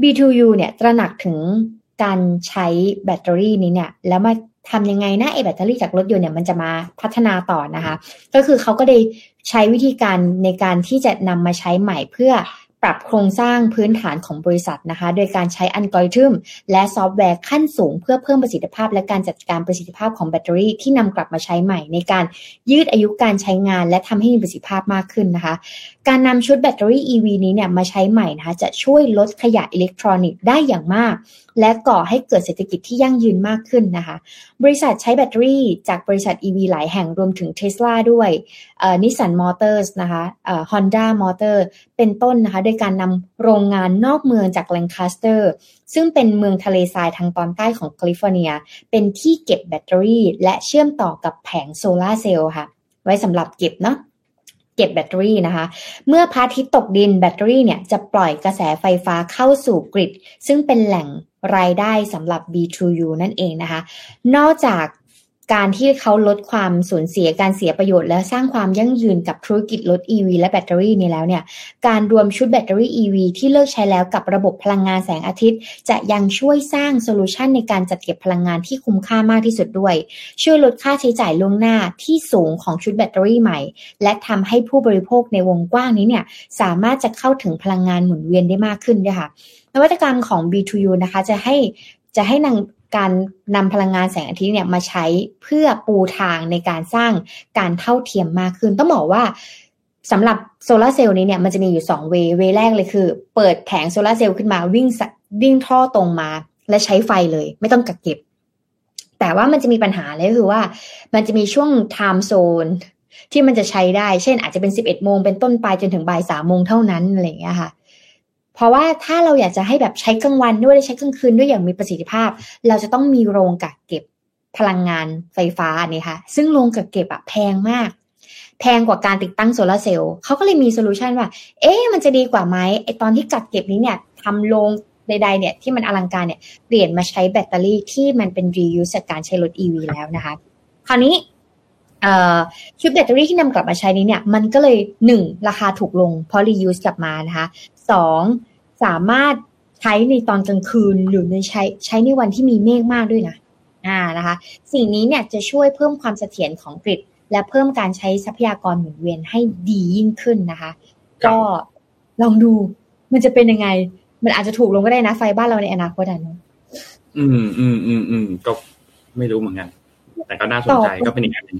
B2U เนี่ยตระหนักถึงการใช้แบตเตอรี่นี้เนี่ยแล้วมาทำยังไงนะไอแบตเตอรี่จากรถยนต์เนี่ยมันจะมาพัฒนาต่อนะคะ ก็คือเขาก็ได้ใช้วิธีการในการที่จะนำมาใช้ใหม่เพื่อ ปรับโครงสร้างพื้นฐานของบริษัทนะคะ โดยการใช้อัลกอริทึมและซอฟต์แวร์ขั้นสูง เพื่อเพิ่มประสิทธิภาพ และการจัดการประสิทธิภาพของแบตเตอรี่ที่นำกลับมาใช้ใหม่ในการยืดอายุการใช้งาน และทำให้มีประสิทธิภาพมากขึ้นนะคะ การนำชุดแบตเตอรี่ EV นี้เนี่ยมาใช้ใหม่นะคะจะช่วยลดขยะอิเล็กทรอนิกส์ได้อย่างมาก และก่อให้เกิดเศรษฐกิจที่ยั่งยืนมากขึ้นนะคะ บริษัทใช้แบตเตอรี่จากบริษัท EV หลายแห่งรวมถึง Tesla ด้วยนิสสันมอเตอร์สนะคะฮอนด้ามอเตอร์เป็นต้นนะคะโดยการนำโรงงานนอกเมืองจากแลงคาสเตอร์ซึ่งเป็นเมืองทะเลทรายทางตอนใต้ของแคลิฟอร์เนีย เป็นที่เก็บแบตเตอรี่ และเชื่อมต่อกับแผงโซลาเซลล์ค่ะ ไว้สำหรับเก็บเนาะ เก็บแบตเตอรี่นะคะ เมื่อพระอาทิตย์ตกดินแบตเตอรี่เนี่ยจะปล่อยกระแสไฟฟ้าเข้าสู่กริด ซึ่งเป็นแหล่งรายได้สำหรับ B2U นั่นเองนะคะ นอกจาก การที่เขาลดความสูญเสียการเสียประโยชน์ และสร้างความยั่งยืนกับธุรกิจรถ EV และแบตเตอรี่นี้แล้วเนี่ยการรวมชุดแบตเตอรี่ EV ที่เลิกใช้แล้วกับระบบพลังงานแสงอาทิตย์ จะยังช่วยสร้างโซลูชันในการจัดเก็บพลังงานที่คุ้มค่ามากที่สุดด้วย ช่วยลดค่าใช้จ่ายล่วงหน้าที่สูงของชุดแบตเตอรี่ใหม่ และทำให้ผู้บริโภคในวงกว้างนี้เนี่ยสามารถจะเข้าถึงพลังงานหมุนเวียนได้มากขึ้นด้วยค่ะนวัตกรรมของ B2U นะคะจะให้จะให้นาง การนำพลังงานแสงอาทิตย์เนี่ยมาใช้เพื่อปูทางในการสร้างการเท่าเทียมมากขึ้น ต้องบอกว่าสำหรับโซลาเซลล์นี้เนี่ยมันจะมีอยู่2 way way แรกเลยคือ เปิดแผงโซลาเซลล์ขึ้นมาวิ่งวิ่งท่อตรงมา และใช้ไฟเลย ไม่ต้องกักเก็บ แต่ว่ามันจะมีปัญหาเลยคือว่า มันจะมีช่วงไทม์โซนที่มันจะใช้ได้ เช่นอาจจะเป็น 11โมงเป็นต้นไปจนถึงบ่ายสามโมงเท่านั้นอะไรอย่างเงี้ยค่ะ เพราะว่าถ้าเราอยากจะให้แบบใช้กลางวันด้วยใช้กลางคืนด้วยอย่างมีประสิทธิภาพ เราจะต้องมีโรงกักเก็บพลังงานไฟฟ้านี่ค่ะ ซึ่งโรงกักเก็บอะแพงมาก แพงกว่าการติดตั้งโซลาเซลล์เขาก็เลยมีโซลูชันว่า เอ๊ะมันจะดีกว่าไหมไอตอนที่กักเก็บนี้เนี่ยทำโรงใดๆเนี่ยที่มันอลังการเนี่ยเปลี่ยนมาใช้แบตเตอรี่ที่มันเป็น reuse จากการใช้รถ EV แล้วนะคะ คราวนี้ชุดแบตเตอรี่ที่นำกลับมาใช้นี้เนี่ย มันก็เลยหนึ่งราคาถูกลงเพราะ reuse กลับมานะคะ สองสามารถใช้ในตอนกลางคืนหรือในใช้ใช้ในวันที่มีเมฆมากด้วยนะอ่านะคะ สิ่งนี้เนี่ยจะช่วยเพิ่มความเสถียรของกริดและเพิ่มการใช้ทรัพยากรหมุนเวียนให้ดียิ่งขึ้นนะคะ ก็ลองดูมันจะเป็นยังไง มันอาจจะถูกลงก็ได้นะ ไฟบ้านเราในอนาคตอะเนาะอืมอืมอืมอืมก็ไม่รู้เหมือนกัน แต่ก็น่าสนใจก็เป็นอีกอันหนึ่ง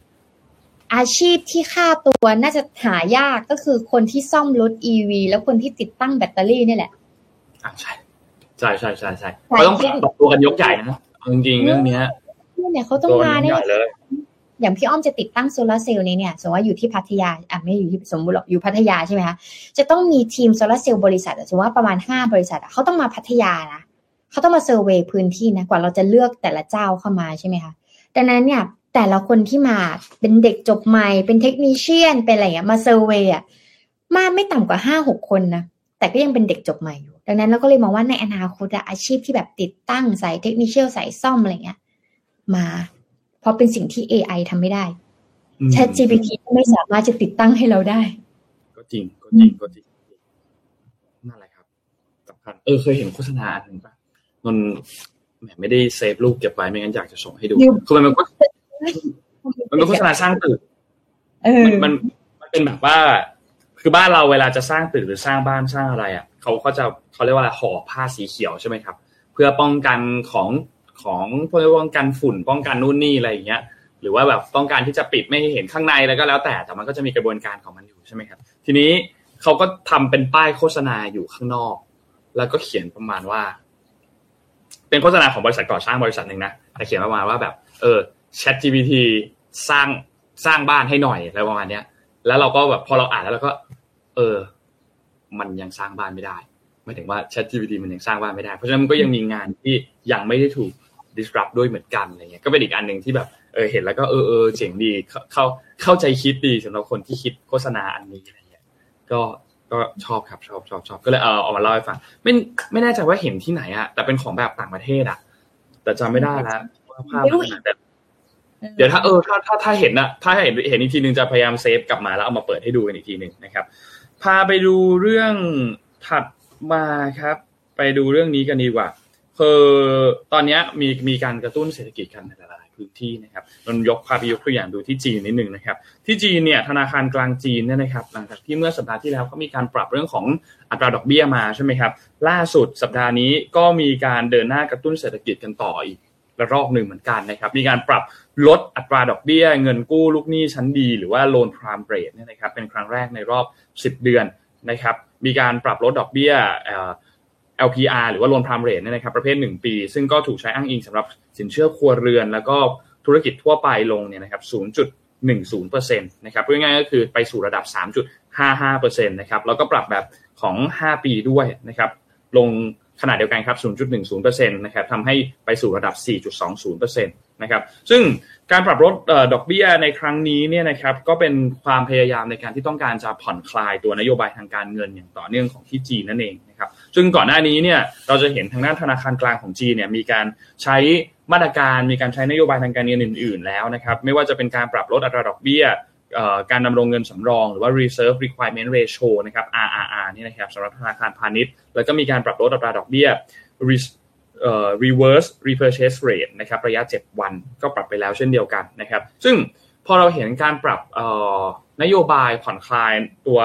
อาชีพที่ค่าตัวน่าจะหายากก็คือคนที่ซ่อมรถอีวีแล้วคนที่ติดตั้งแบตเตอรี่นี่แหละอ่าใช่ใช่ใช่ใช่ใช่เขาต้องปรับตัวกันยกใหญ่นะจริงๆเรื่องนี้เนี่ยเขาต้องมาเนี่ยอย่างพี่อ้อมจะติดตั้งโซลาเซลล์นี้เนี่ยสมมติว่าอยู่ที่พัทยาอะไม่อยู่ที่สมมติอยู่พัทยาใช่ไหมคะจะต้องมีทีมโซลาเซลล์บริษัทสมมติว่าประมาณห้าบริษัทเขาต้องมาพัทยานะเขาต้องมา survey พื้นที่นะกว่าเราจะเลือกแต่ละเจ้าเข้ามาใช่ไหมคะดังนั้นเนี่ย แต่ละคนที่มาเป็นเด็กจบใหม่ เป็น technician เป็นอะไรเงี้ยมา survey อะมาไม่ต่ำกว่าห้าหกคนนะ แต่ก็ยังเป็นเด็กจบใหม่อยู่ ดังนั้นเราก็เลยมองว่าในอนาคตอาชีพที่แบบติดตั้งสายเทคนิคเชียลสายซ่อมอะไรเงี้ยมา เพราะเป็นสิ่งที่ AI ทำไม่ได้ Chat GPT ไม่สามารถจะติดตั้งให้เราได้ ก็จริงก็จริงก็จริงนั่นแหละครับสำคัญเออเคยเห็นโฆษณาอันหนึ่งปะมันแหมไม่ได้เซฟรูปเก็บไว้ไม่งั้นอยากจะส่งให้ดูคือมันก็ มันเป็นโฆษณาสร้างตึกมันมันเป็นแบบว่า คือบ้านเราเวลาจะสร้างตึกหรือสร้างบ้านสร้างอะไรอะเขาก็จะเขาเรียกว่าห่อผ้าสีเขียวใช่ไหมครับ เพื่อป้องกันของของเพื่อป้องกันฝุ่น ป้องกันนู่นนี่อะไรอย่างเงี้ย หรือว่าแบบต้องการที่จะปิดไม่ให้เห็นข้างในแล้วก็แล้วแต่แต่มันก็จะมีกระบวนการของมันอยู่ใช่ไหมครับ ทีนี้เขาก็ทำเป็นป้ายโฆษณาอยู่ข้างนอก แล้วก็เขียนประมาณว่า เป็นโฆษณาของบริษัทก่อสร้างบริษัทหนึ่งนะแต่เขียนประมาณว่าแบบ เออ Chat GPT สร้างสร้างบ้านให้หน่อยอะไรประมาณเนี้ย แล้วเราก็แบบพอเราอ่านแล้วเราก็ เออ มันยังสร้างบ้านไม่ได้หมายถึงว่า Chat GPT มันยังสร้างบ้านไม่ได้ เพราะฉะนั้นมันก็ยังมีงานที่ยังไม่ได้ถูก disrupt ด้วยเหมือนกันอะไรเงี้ยก็เป็นอีกอันหนึ่งที่แบบเออเห็นแล้วก็เออเออเจ๋งดีเข้าเข้าใจคิดดีสำหรับคนที่คิดโฆษณาอันนี้อะไรเงี้ยก็ก็ชอบครับชอบชอบชอบก็เลยเออเอามาเล่าให้ฟังไม่ไม่แน่ใจว่าเห็นที่ไหนอะแต่เป็นของแบบต่างประเทศอะแต่จำไม่ได้แล้วว่าภาพแต่ เดี๋ยวถ้าเออถ้าถ้าถ้าเห็นอะถ้าเห็นเห็นอีกทีนึงจะพยายามเซฟกลับมาแล้วเอามาเปิดให้ดูกันอีกทีหนึ่งนะครับ พาไปดูเรื่องถัดมาครับ ไปดูเรื่องนี้กันดีกว่าคือตอนนี้มีมีการกระตุ้นเศรษฐกิจกันในหลายๆพื้นที่นะครับนนยกพาไปยกตัวอย่างดูที่จีนนิดหนึ่งนะครับ ที่จีนเนี่ยธนาคารกลางจีนเนี่ยนะครับ หลังจากที่เมื่อสัปดาห์ที่แล้วก็มีการปรับเรื่องของอัตราดอกเบี้ยมาใช่ไหมครับ ล่าสุดสัปดาห์นี้ก็มีการเดินหน้ากระตุ้นเศรษฐกิจกันต่ออีกระลอกหนึ่งเหมือนกันนะครับ มีการปรับ ลดอัตราดอกเบี้ย เงินกู้ลูกหนี้ชั้นดี หรือว่า loan prime rate เนี่ยนะครับเป็นครั้งแรกในรอบ 10 เดือนนะครับ มีการปรับลดดอกเบี้ย LPR หรือว่า loan prime rate เนี่ยนะครับประเภท 1 ปี ซึ่งก็ถูกใช้อ้างอิงสำหรับสินเชื่อครัวเรือน แล้วก็ธุรกิจทั่วไปลงเนี่ยนะครับ 0.10%นะครับพูดง่ายๆก็คือไปสู่ระดับ 3.55%นะครับแล้วก็ปรับแบบของ 5 ปีด้วยนะครับลงขนาดเดียวกันครับ 0.10%นะครับทำให้ไปสู่ระดับ 4.20%นะครับ ซึ่งการปรับลดดอกเบี้ยในครั้งนี้เนี่ยนะครับก็เป็นความพยายามในการที่ต้องการจะผ่อนคลายตัวนโยบายทางการเงินอย่างต่อเนื่องของที่จีนนั่นเองนะครับซึ่งก่อนหน้านี้เนี่ยเราจะเห็นทางด้านธนาคารกลางของจีนเนี่ยมีการใช้มาตรการมีการใช้นโยบายทางการเงินอื่น ๆ แล้วนะครับไม่ว่าจะเป็นการปรับลดอัตราดอกเบี้ยการดำรงเงินสำรองหรือว่า reserve requirement ratio นะครับ RRR นี่นะครับสำหรับธนาคารพาณิชย์ แล้วก็มีการปรับลดอัตราดอกเบี้ย reverse repurchase rate นะครับระยะ 7 วันก็ปรับไปแล้วเช่นเดียวกันนะครับ ซึ่งพอเราเห็นการปรับนโยบายผ่อนคลายตัว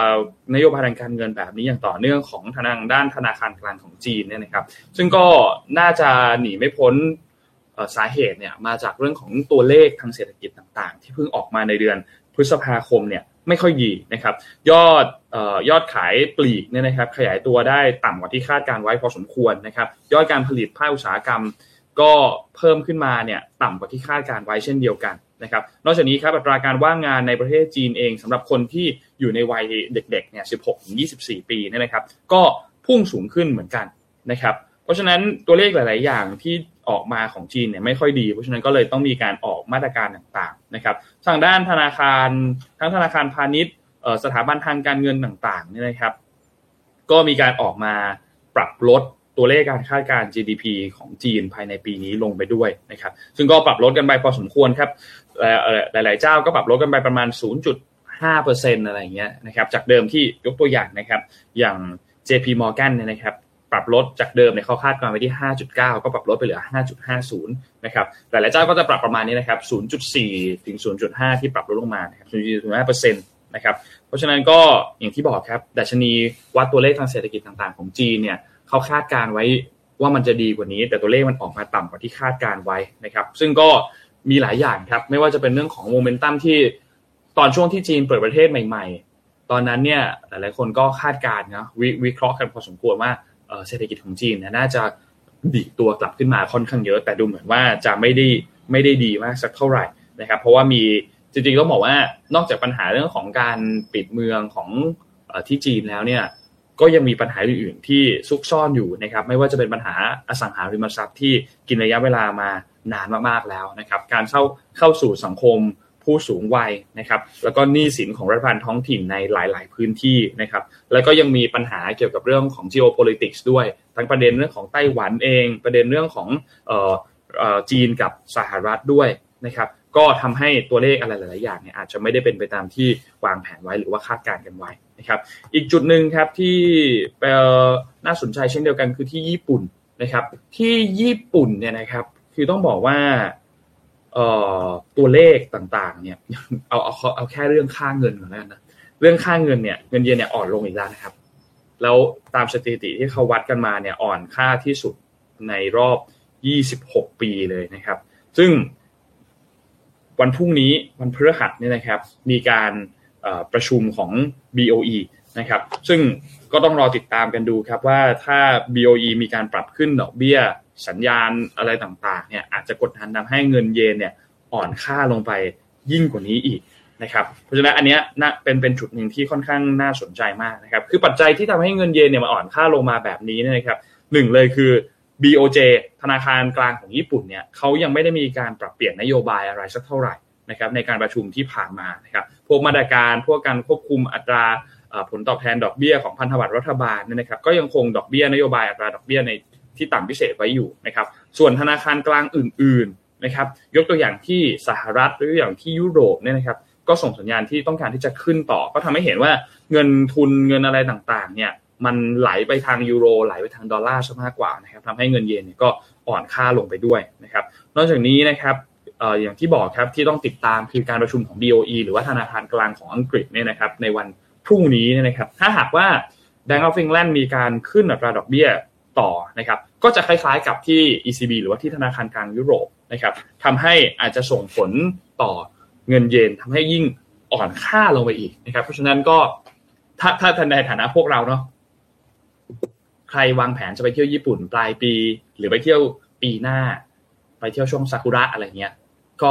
นโยบายทางการเงินแบบนี้อย่างต่อเนื่องของทางด้านธนาคารกลางของจีนเนี่ยนะครับ ซึ่งก็น่าจะหนีไม่พ้นสาเหตุเนี่ยมาจากเรื่องของตัวเลขทางเศรษฐกิจต่างๆ ที่เพิ่งออกมาในเดือนพฤษภาคมเนี่ย ไม่ค่อยดีนะครับ ยอดยอดขายปลีกเนี่ยนะครับ ขยายตัวได้ต่ำกว่าที่คาดการไว้พอสมควรนะครับ ยอดการผลิตภาคอุตสาหกรรม ก็เพิ่มขึ้นมาเนี่ยต่ำกว่าที่คาดการไว้เช่นเดียวกันนะครับ นอกจากนี้ครับอัตราการว่างงานในประเทศจีนเองสำหรับคนที่อยู่ในวัยเด็กๆเนี่ย 16-24 ปีเนี่ยนะครับ ก็พุ่งสูงขึ้นเหมือนกันนะครับ เพราะฉะนั้นตัวเลขหลาย ๆ อย่างที่ ออกมาของจีนเนี่ยไม่ค่อยดี เพราะฉะนั้นก็เลยต้องมีการออกมาตรการต่างๆนะครับทางด้านธนาคารทั้งธนาคารพาณิชย์สถาบันทางการเงินต่างๆเนี่ยนะครับ ก็มีการออกมาปรับลดตัวเลขการคาดการ GDP ของจีนภายในปีนี้ลงไปด้วยนะครับ ซึ่งก็ปรับลดกันไปพอสมควรครับหลาย ๆ เจ้าก็ปรับลดกันไปประมาณ 0.5%อะไรเงี้ยนะครับ จากเดิมที่ยกตัวอย่างนะครับ อย่าง JP Morgan เนี่ยนะครับ ปรับลดจากเดิมเนี่ยเขาคาดการไว้ที่ 5.9 ก็ปรับลดไปเหลือ 5.50 นะครับ หลายๆเจ้าก็จะปรับประมาณนี้นะครับ 0.4 ถึง 0.5 ที่ปรับลดลงมานะครับ0.5เปอร์เซ็นต์นะครับ เพราะฉะนั้นก็อย่างที่บอกครับดัชนีวัดตัวเลขทางเศรษฐกิจต่างๆ ของจีนเนี่ยเขาคาดการไว้ว่ามันจะดีกว่านี้ แต่ตัวเลขมันออกมาต่ำกว่าที่คาดการไว้นะครับ ซึ่งก็มีหลายอย่างครับ ไม่ว่าจะเป็นเรื่องของโมเมนตัมที่ตอนช่วงที่จีนเปิดประเทศใหม่ ๆ ตอนนั้นเนี่ยหลายๆคนก็คาดการณ์นะวิเคราะห์กันพอสมควรว่า เศรษฐกิจของจีนน่าจะดีตัวกลับขึ้นมาค่อนข้างเยอะ แต่ดูเหมือนว่าจะไม่ได้ไม่ได้ดีมากสักเท่าไหร่นะครับ เพราะว่ามีจริงๆต้องบอกว่านอกจากปัญหาเรื่องของการปิดเมืองของที่จีนแล้วเนี่ยก็ยังมีปัญหาอื่นๆที่ซุกซ่อนอยู่นะครับไม่ว่าจะเป็นปัญหาอสังหาริมทรัพย์ที่กินระยะเวลามานานมากๆแล้วนะครับ การเข้าเข้าสู่สังคม ผู้สูงวัยนะครับ แล้วก็หนี้สินของรัฐบาลท้องถิ่นในหลาย ๆ พื้นที่นะครับ แล้วก็ยังมีปัญหาเกี่ยวกับเรื่องของ geopolitics ด้วย ทั้งประเด็นเรื่องของไต้หวันเอง ประเด็นเรื่องของจีนกับสหรัฐด้วยนะครับ ก็ทำให้ตัวเลขอะไรหลาย ๆ อย่างเนี่ยอาจจะไม่ได้เป็นไปตามที่วางแผนไว้หรือว่าคาดการณ์กันไว้นะครับ อีกจุดหนึ่งครับที่น่าสนใจเช่นเดียวกันคือที่ญี่ปุ่นนะครับ ที่ญี่ปุ่นเนี่ยนะครับ คือต้องบอกว่า ตัวเลขต่างๆ เนี่ย เอาเอาเอาแค่เรื่องค่าเงินก่อนแล้วนะเรื่องค่าเงินเนี่ยเงินเยนเนี่ยอ่อนลงอีกแล้วนะครับ แล้วตามสถิติที่เขาวัดกันมาเนี่ยอ่อนค่าที่สุดในรอบ 26 ปีเลยนะครับ ซึ่งวันพรุ่งนี้วันพฤหัสเนี่ยนะครับ มีการประชุมของ BOE นะครับ ซึ่งก็ต้องรอติดตามกันดูครับว่าถ้า BOE มีการปรับขึ้นดอกเบี้ย สัญญาณอะไรต่างๆเนี่ยอาจจะกดดันทำให้เงินเยนเนี่ยอ่อนค่าลงไปยิ่งกว่านี้อีกนะครับเพราะฉะนั้นอันเนี้น่าเป็นเป็นจุดหนึ่งที่ค่อนข้างน่าสนใจมากนะครับคือปัจจัยที่ทำให้เงินเยนเนี่ยมาอ่อนค่าลงมาแบบนี้นะครับหนึ่งเลยคือ BOJ ธนาคารกลางของญี่ปุ่นเนี่ยเขายังไม่ได้มีการปรับเปลี่ยนนโยบายอะไรสักเท่าไหร่นะครับในการประชุมที่ผ่านมานะครับพวกมาตรการพวกการควบคุมอัตราผลตอบแทนดอกเบี้ยของพันธบัตรรัฐบาลเนี่ยนะครับก็ยังคงดอกเบี้ยนโยบายอัตราดอกเบี้ยใน ที่ต่ำพิเศษไว้อยู่นะครับ ส่วนธนาคารกลางอื่น ๆนะครับ ยกตัวอย่างที่สหรัฐหรืออย่างที่ยุโรปเนี่ยนะครับ ก็ส่งสัญญาณที่ต้องการที่จะขึ้นต่อ ก็ทำให้เห็นว่าเงินทุนเงินอะไรต่างๆ เนี่ยมันไหลไปทางยูโรไหลไปทางดอลลาร์ซะมากกว่านะครับทำให้เงินเยนก็อ่อนค่าลงไปด้วยนะครับ นอกจากนี้นะครับอย่างที่บอกครับที่ต้องติดตามคือการประชุมของ BOE หรือว่าธนาคารกลางของอังกฤษเนี่ยนะครับในวันพรุ่งนี้เนี่ยนะครับ ถ้าหากว่า Bank of England มีการขึ้นอัตราดอกเบี้ย ต่อนะครับ ก็จะคล้ายๆกับที่ ECB หรือว่าที่ธนาคารกลางยุโรปนะครับทำให้อาจจะส่งผลต่อเงินเยนทำให้ยิ่งอ่อนค่าลงไปอีกนะครับ เพราะฉะนั้นก็ถ้าถ้าในฐานะพวกเราเนาะใครวางแผนจะไปเที่ยวญี่ปุ่นปลายปี หรือไปเที่ยวปีหน้า ไปเที่ยวช่วงซากุระอะไรเงี้ย ก็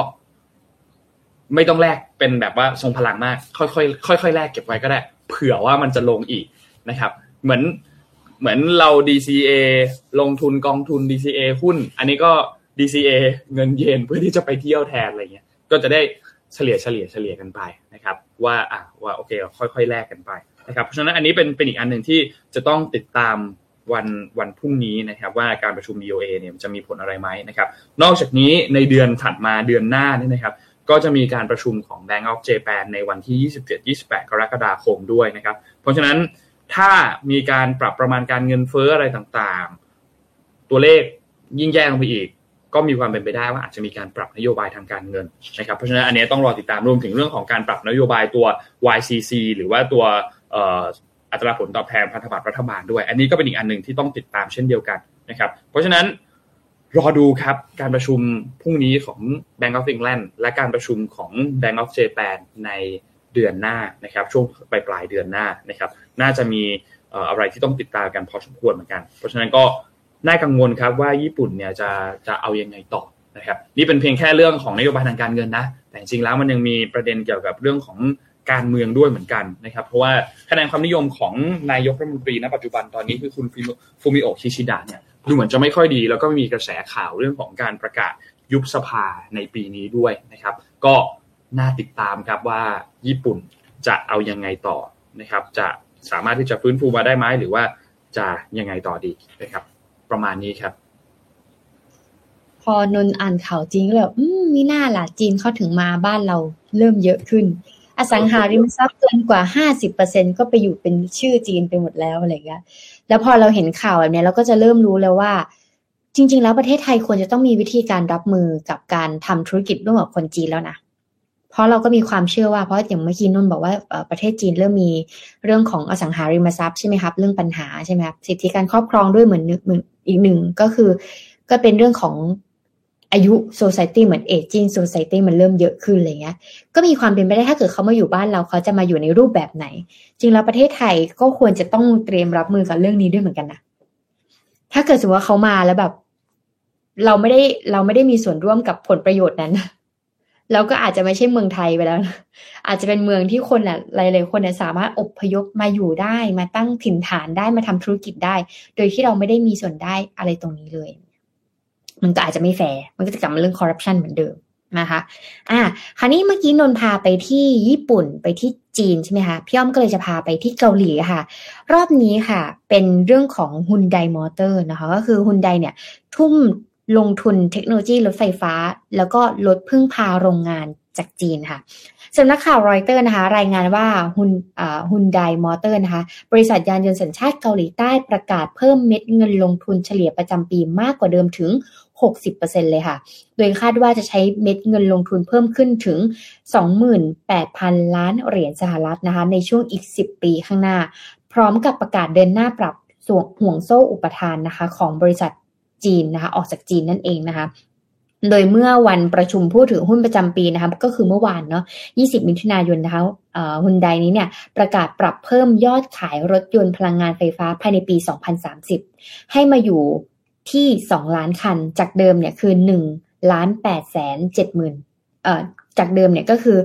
ไม่ต้องแลกเป็นแบบว่าทรงพลังมาก ค่อยๆค่อยๆแลกเก็บไว้ก็ได้ เผื่อว่ามันจะลงอีกนะครับ เหมือน เหมือนเรา DCA ลงทุนกองทุน DCA หุ้น อันนี้ก็ DCA เงินเยนเพื่อที่จะไปเที่ยวแทนอะไรเงี้ย ก็จะได้เฉลี่ยเฉลี่ยเฉลี่ยกันไปนะครับ ว่าอะว่าโอเคค่อยๆแลกกันไปนะครับ เพราะฉะนั้นอันนี้เป็นเป็นอีกอันหนึ่งที่จะต้องติดตามวันวันพรุ่งนี้นะครับว่าการประชุม BOA เนี่ยจะมีผลอะไรไหมนะครับ นอกจากนี้ในเดือนถัดมาเดือนหน้านี่นะครับ ก็จะมีการประชุมของ Bank of Japan ในวันที่ 27-28 กรกฎาคมด้วยนะครับ เพราะฉะนั้น ถ้ามีการปรับประมาณการเงินเฟ้ออะไรต่างๆ ตัวเลขยิ่งแย่ลงไปอีก ก็มีความเป็นไปได้ว่าอาจจะมีการปรับนโยบายทางการเงินนะครับ เพราะฉะนั้นอันนี้ต้องรอติดตามรวมถึงเรื่องของการปรับนโยบายตัว YCC หรือว่าตัวอัตราผลตอบแทนพันธบัตรรัฐบาลด้วย อันนี้ก็เป็นอีกอันหนึ่งที่ต้องติดตามเช่นเดียวกันนะครับ เพราะฉะนั้นรอดูครับการประชุมพรุ่งนี้ของ Bank of England และการประชุมของ Bank of Japan ใน เดือนหน้านะครับ ช่วงปลายปลายเดือนหน้านะครับ น่าจะมีอะไรที่ต้องติดตามกันพอสมควรเหมือนกัน เพราะฉะนั้นก็น่ากังวลครับว่าญี่ปุ่นเนี่ยจะจะเอายังไงต่อนะครับ นี่เป็นเพียงแค่เรื่องของนโยบายทางการเงินนะ แต่จริงแล้วมันยังมีประเด็นเกี่ยวกับเรื่องของการเมืองด้วยเหมือนกันนะครับ เพราะว่าคะแนนความนิยมของนายกรัฐมนตรีณปัจจุบันตอนนี้คือคุณฟูมิโอะคิชิดะเนี่ยดูเหมือนจะไม่ค่อยดี แล้วก็มีกระแสข่าวเรื่องของการประกาศยุบสภาในปีนี้ด้วยนะครับ ก็ น่าติดตามครับว่าญี่ปุ่นจะเอายังไงต่อนะครับ จะสามารถที่จะฟื้นฟูมาได้ไหมหรือว่าจะยังไงต่อดีนะครับ ประมาณนี้ครับ พอนนอ่านข่าวจริงแล้วอืมมีหน้าล่ะจีนเขาถึงมาบ้านเราเริ่มเยอะขึ้น อสังหาริมทรัพย์เกินกว่าห้าสิบเปอร์เซ็นก็ไปอยู่เป็นชื่อจีนไปหมดแล้วอะไรเงี้ยแล้วพอเราเห็นข่าวแบบนี้เราก็จะเริ่มรู้แล้วว่า จริง ๆ แล้วประเทศไทยควรจะต้องมีวิธีการรับมือกับการทำธุรกิจร่วมกับคนจีนแล้วนะ เพราะเราก็มีความเชื่อว่าเพราะอย่างเมื่อกี้นุ่นบอกว่าประเทศจีนเริ่มมีเรื่องของอสังหาริมทรัพย์ใช่ไหมครับ เรื่องปัญหาใช่ไหมครับสิทธิการครอบครองด้วยเหมือนอีกหนึ่งก็คือ ก็เป็นเรื่องของอายุโซซายตี้เหมือนเอจิ้งโซซายตี้มันเริ่มเยอะขึ้นอะไรเงี้ย ก็มีความเป็นไปได้ถ้าเกิดเขามาอยู่บ้านเราเขาจะมาอยู่ในรูปแบบไหน จริงแล้วประเทศไทยก็ควรจะต้องเตรียมรับมือกับเรื่องนี้ด้วยเหมือนกันนะถ้าเกิดสมมติว่าเขามาแล้วแบบ เราไม่ได้เราไม่ได้มีส่วนร่วมกับผลประโยชน์นั้น เราก็อาจจะไม่ใช่เมืองไทยไปแล้วอาจจะเป็นเมืองที่คนหลายๆคนเนี่ยสามารถอบพยพมาอยู่ได้ มาตั้งถิ่นฐานได้มาทำธุรกิจได้ โดยที่เราไม่ได้มีส่วนได้อะไรตรงนี้เลย มันก็อาจจะไม่แฟร์มันก็จะกลับมาเรื่องคอร์รัปชันเหมือนเดิมนะคะ อ่าคราวนี้เมื่อกี้นนพาไปที่ญี่ปุ่นไปที่จีนใช่ไหมคะ พี่อ้อมก็เลยจะพาไปที่เกาหลีค่ะ รอบนี้ค่ะ เป็นเรื่องของฮุนไดมอเตอร์นะคะ ก็คือฮุนไดเนี่ย ทุ่ม ลงทุนเทคโนโลยีรถไฟฟ้า แล้วก็ลดพึ่งพาโรงงานจากจีนค่ะสำนักข่าวรอยเตอร์นะคะ รายงานว่าฮุนฮุนไดมอเตอร์นะคะ บริษัทยานยนต์สัญชาติเกาหลีใต้ประกาศเพิ่มเม็ดเงินลงทุนเฉลี่ยประจำปีมากกว่าเดิมถึง 60%เลยค่ะ โดยคาดว่าจะใช้เม็ดเงินลงทุนเพิ่มขึ้นถึง 28,000 ล้านเหรียญสหรัฐนะคะ ในช่วงอีก 10 ปีข้างหน้า พร้อมกับประกาศเดินหน้าปรับส่วนห่วงโซ่อุปทานนะคะ ของบริษัท จีนนะคะ ออกจากจีนนั่นเองนะคะโดยเมื่อวันประชุมผู้ถือหุ้นประจำปีนะคะก็คือเมื่อวานเนาะ 20 มิถุนายนนะคะฮุนไดนี้เนี่ยประกาศปรับเพิ่มยอดขายรถยนต์พลังงานไฟฟ้าภายในปี 2030 ให้มาอยู่ที่ 2 ล้านคัน จากเดิมเนี่ยคือ 1 ล้าน8แสน7หมื่นเอ่อจากเดิมเนี่ยก็คือ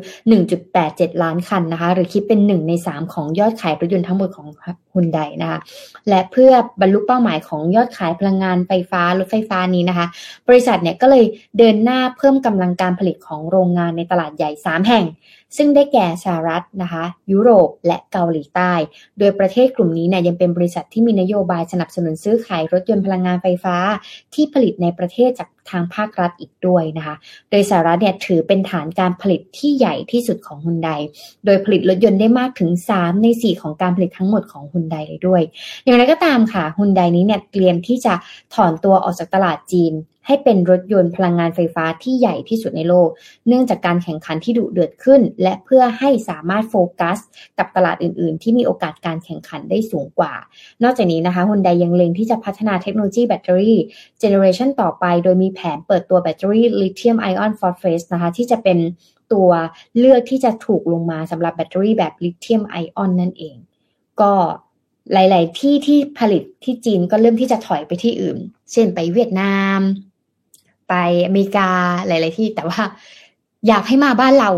1.87 ล้านคันนะคะ หรือคิดเป็น 1 ใน 3 ของยอดขายรถยนต์ทั้งหมดของ ฮุนไดนะคะและเพื่อบรรลุเป้าหมายของยอดขายพลังงานไฟฟ้ารถไฟฟ้านี้นะคะ บริษัทเนี่ยก็เลยเดินหน้าเพิ่มกำลังการผลิตของโรงงานในตลาดใหญ่ 3 แห่ง ซึ่งได้แก่สหรัฐนะคะยุโรปและเกาหลีใต้ โดยประเทศกลุ่มนี้เนี่ยยังเป็นบริษัทที่มีนโยบายสนับสนุนซื้อขายรถยนต์พลังงานไฟฟ้า ที่ผลิตในประเทศจากทางภาครัฐอีกด้วยนะคะ โดยสหรัฐเนี่ยถือเป็นฐานการผลิตที่ใหญ่ที่สุดของฮุนได โดยผลิตรถยนต์ได้มากถึง 3 ใน 4 ของการผลิตทั้งหมดของฮุนไดเลยด้วย อย่างไรก็ตามค่ะฮุนไดนี้เนี่ยเตรียมที่จะถอนตัวออกจากตลาดจีน ให้เป็นรถยนต์พลังงานไฟฟ้าที่ใหญ่ที่สุดในโลก เนื่องจากการแข่งขันที่ดุเดือดขึ้น และเพื่อให้สามารถโฟกัส กับตลาดอื่น ๆ ที่มีโอกาสการแข่งขันได้สูงกว่า นอกจากนี้นะคะฮุนไดยังเล็งที่จะพัฒนาเทคโนโลยีแบตเตอรี่เจเนอเรชันต่อไปโดยมีแผนเปิดตัวแบตเตอรี่ลิเธียมไอออนฟอสเฟสนะคะที่จะเป็นตัวเลือกที่จะถูกลงมาสำหรับแบตเตอรี่แบบลิเธียมไอออนนั่นเอง ก็ หลาย ๆ ที่ที่ผลิตที่จีนก็เริ่มที่จะถอยไปที่อื่น เช่นไปเวียดนาม ไปอเมริกาหลาย ๆ ที่ แต่ว่าอยากให้มาบ้านเรา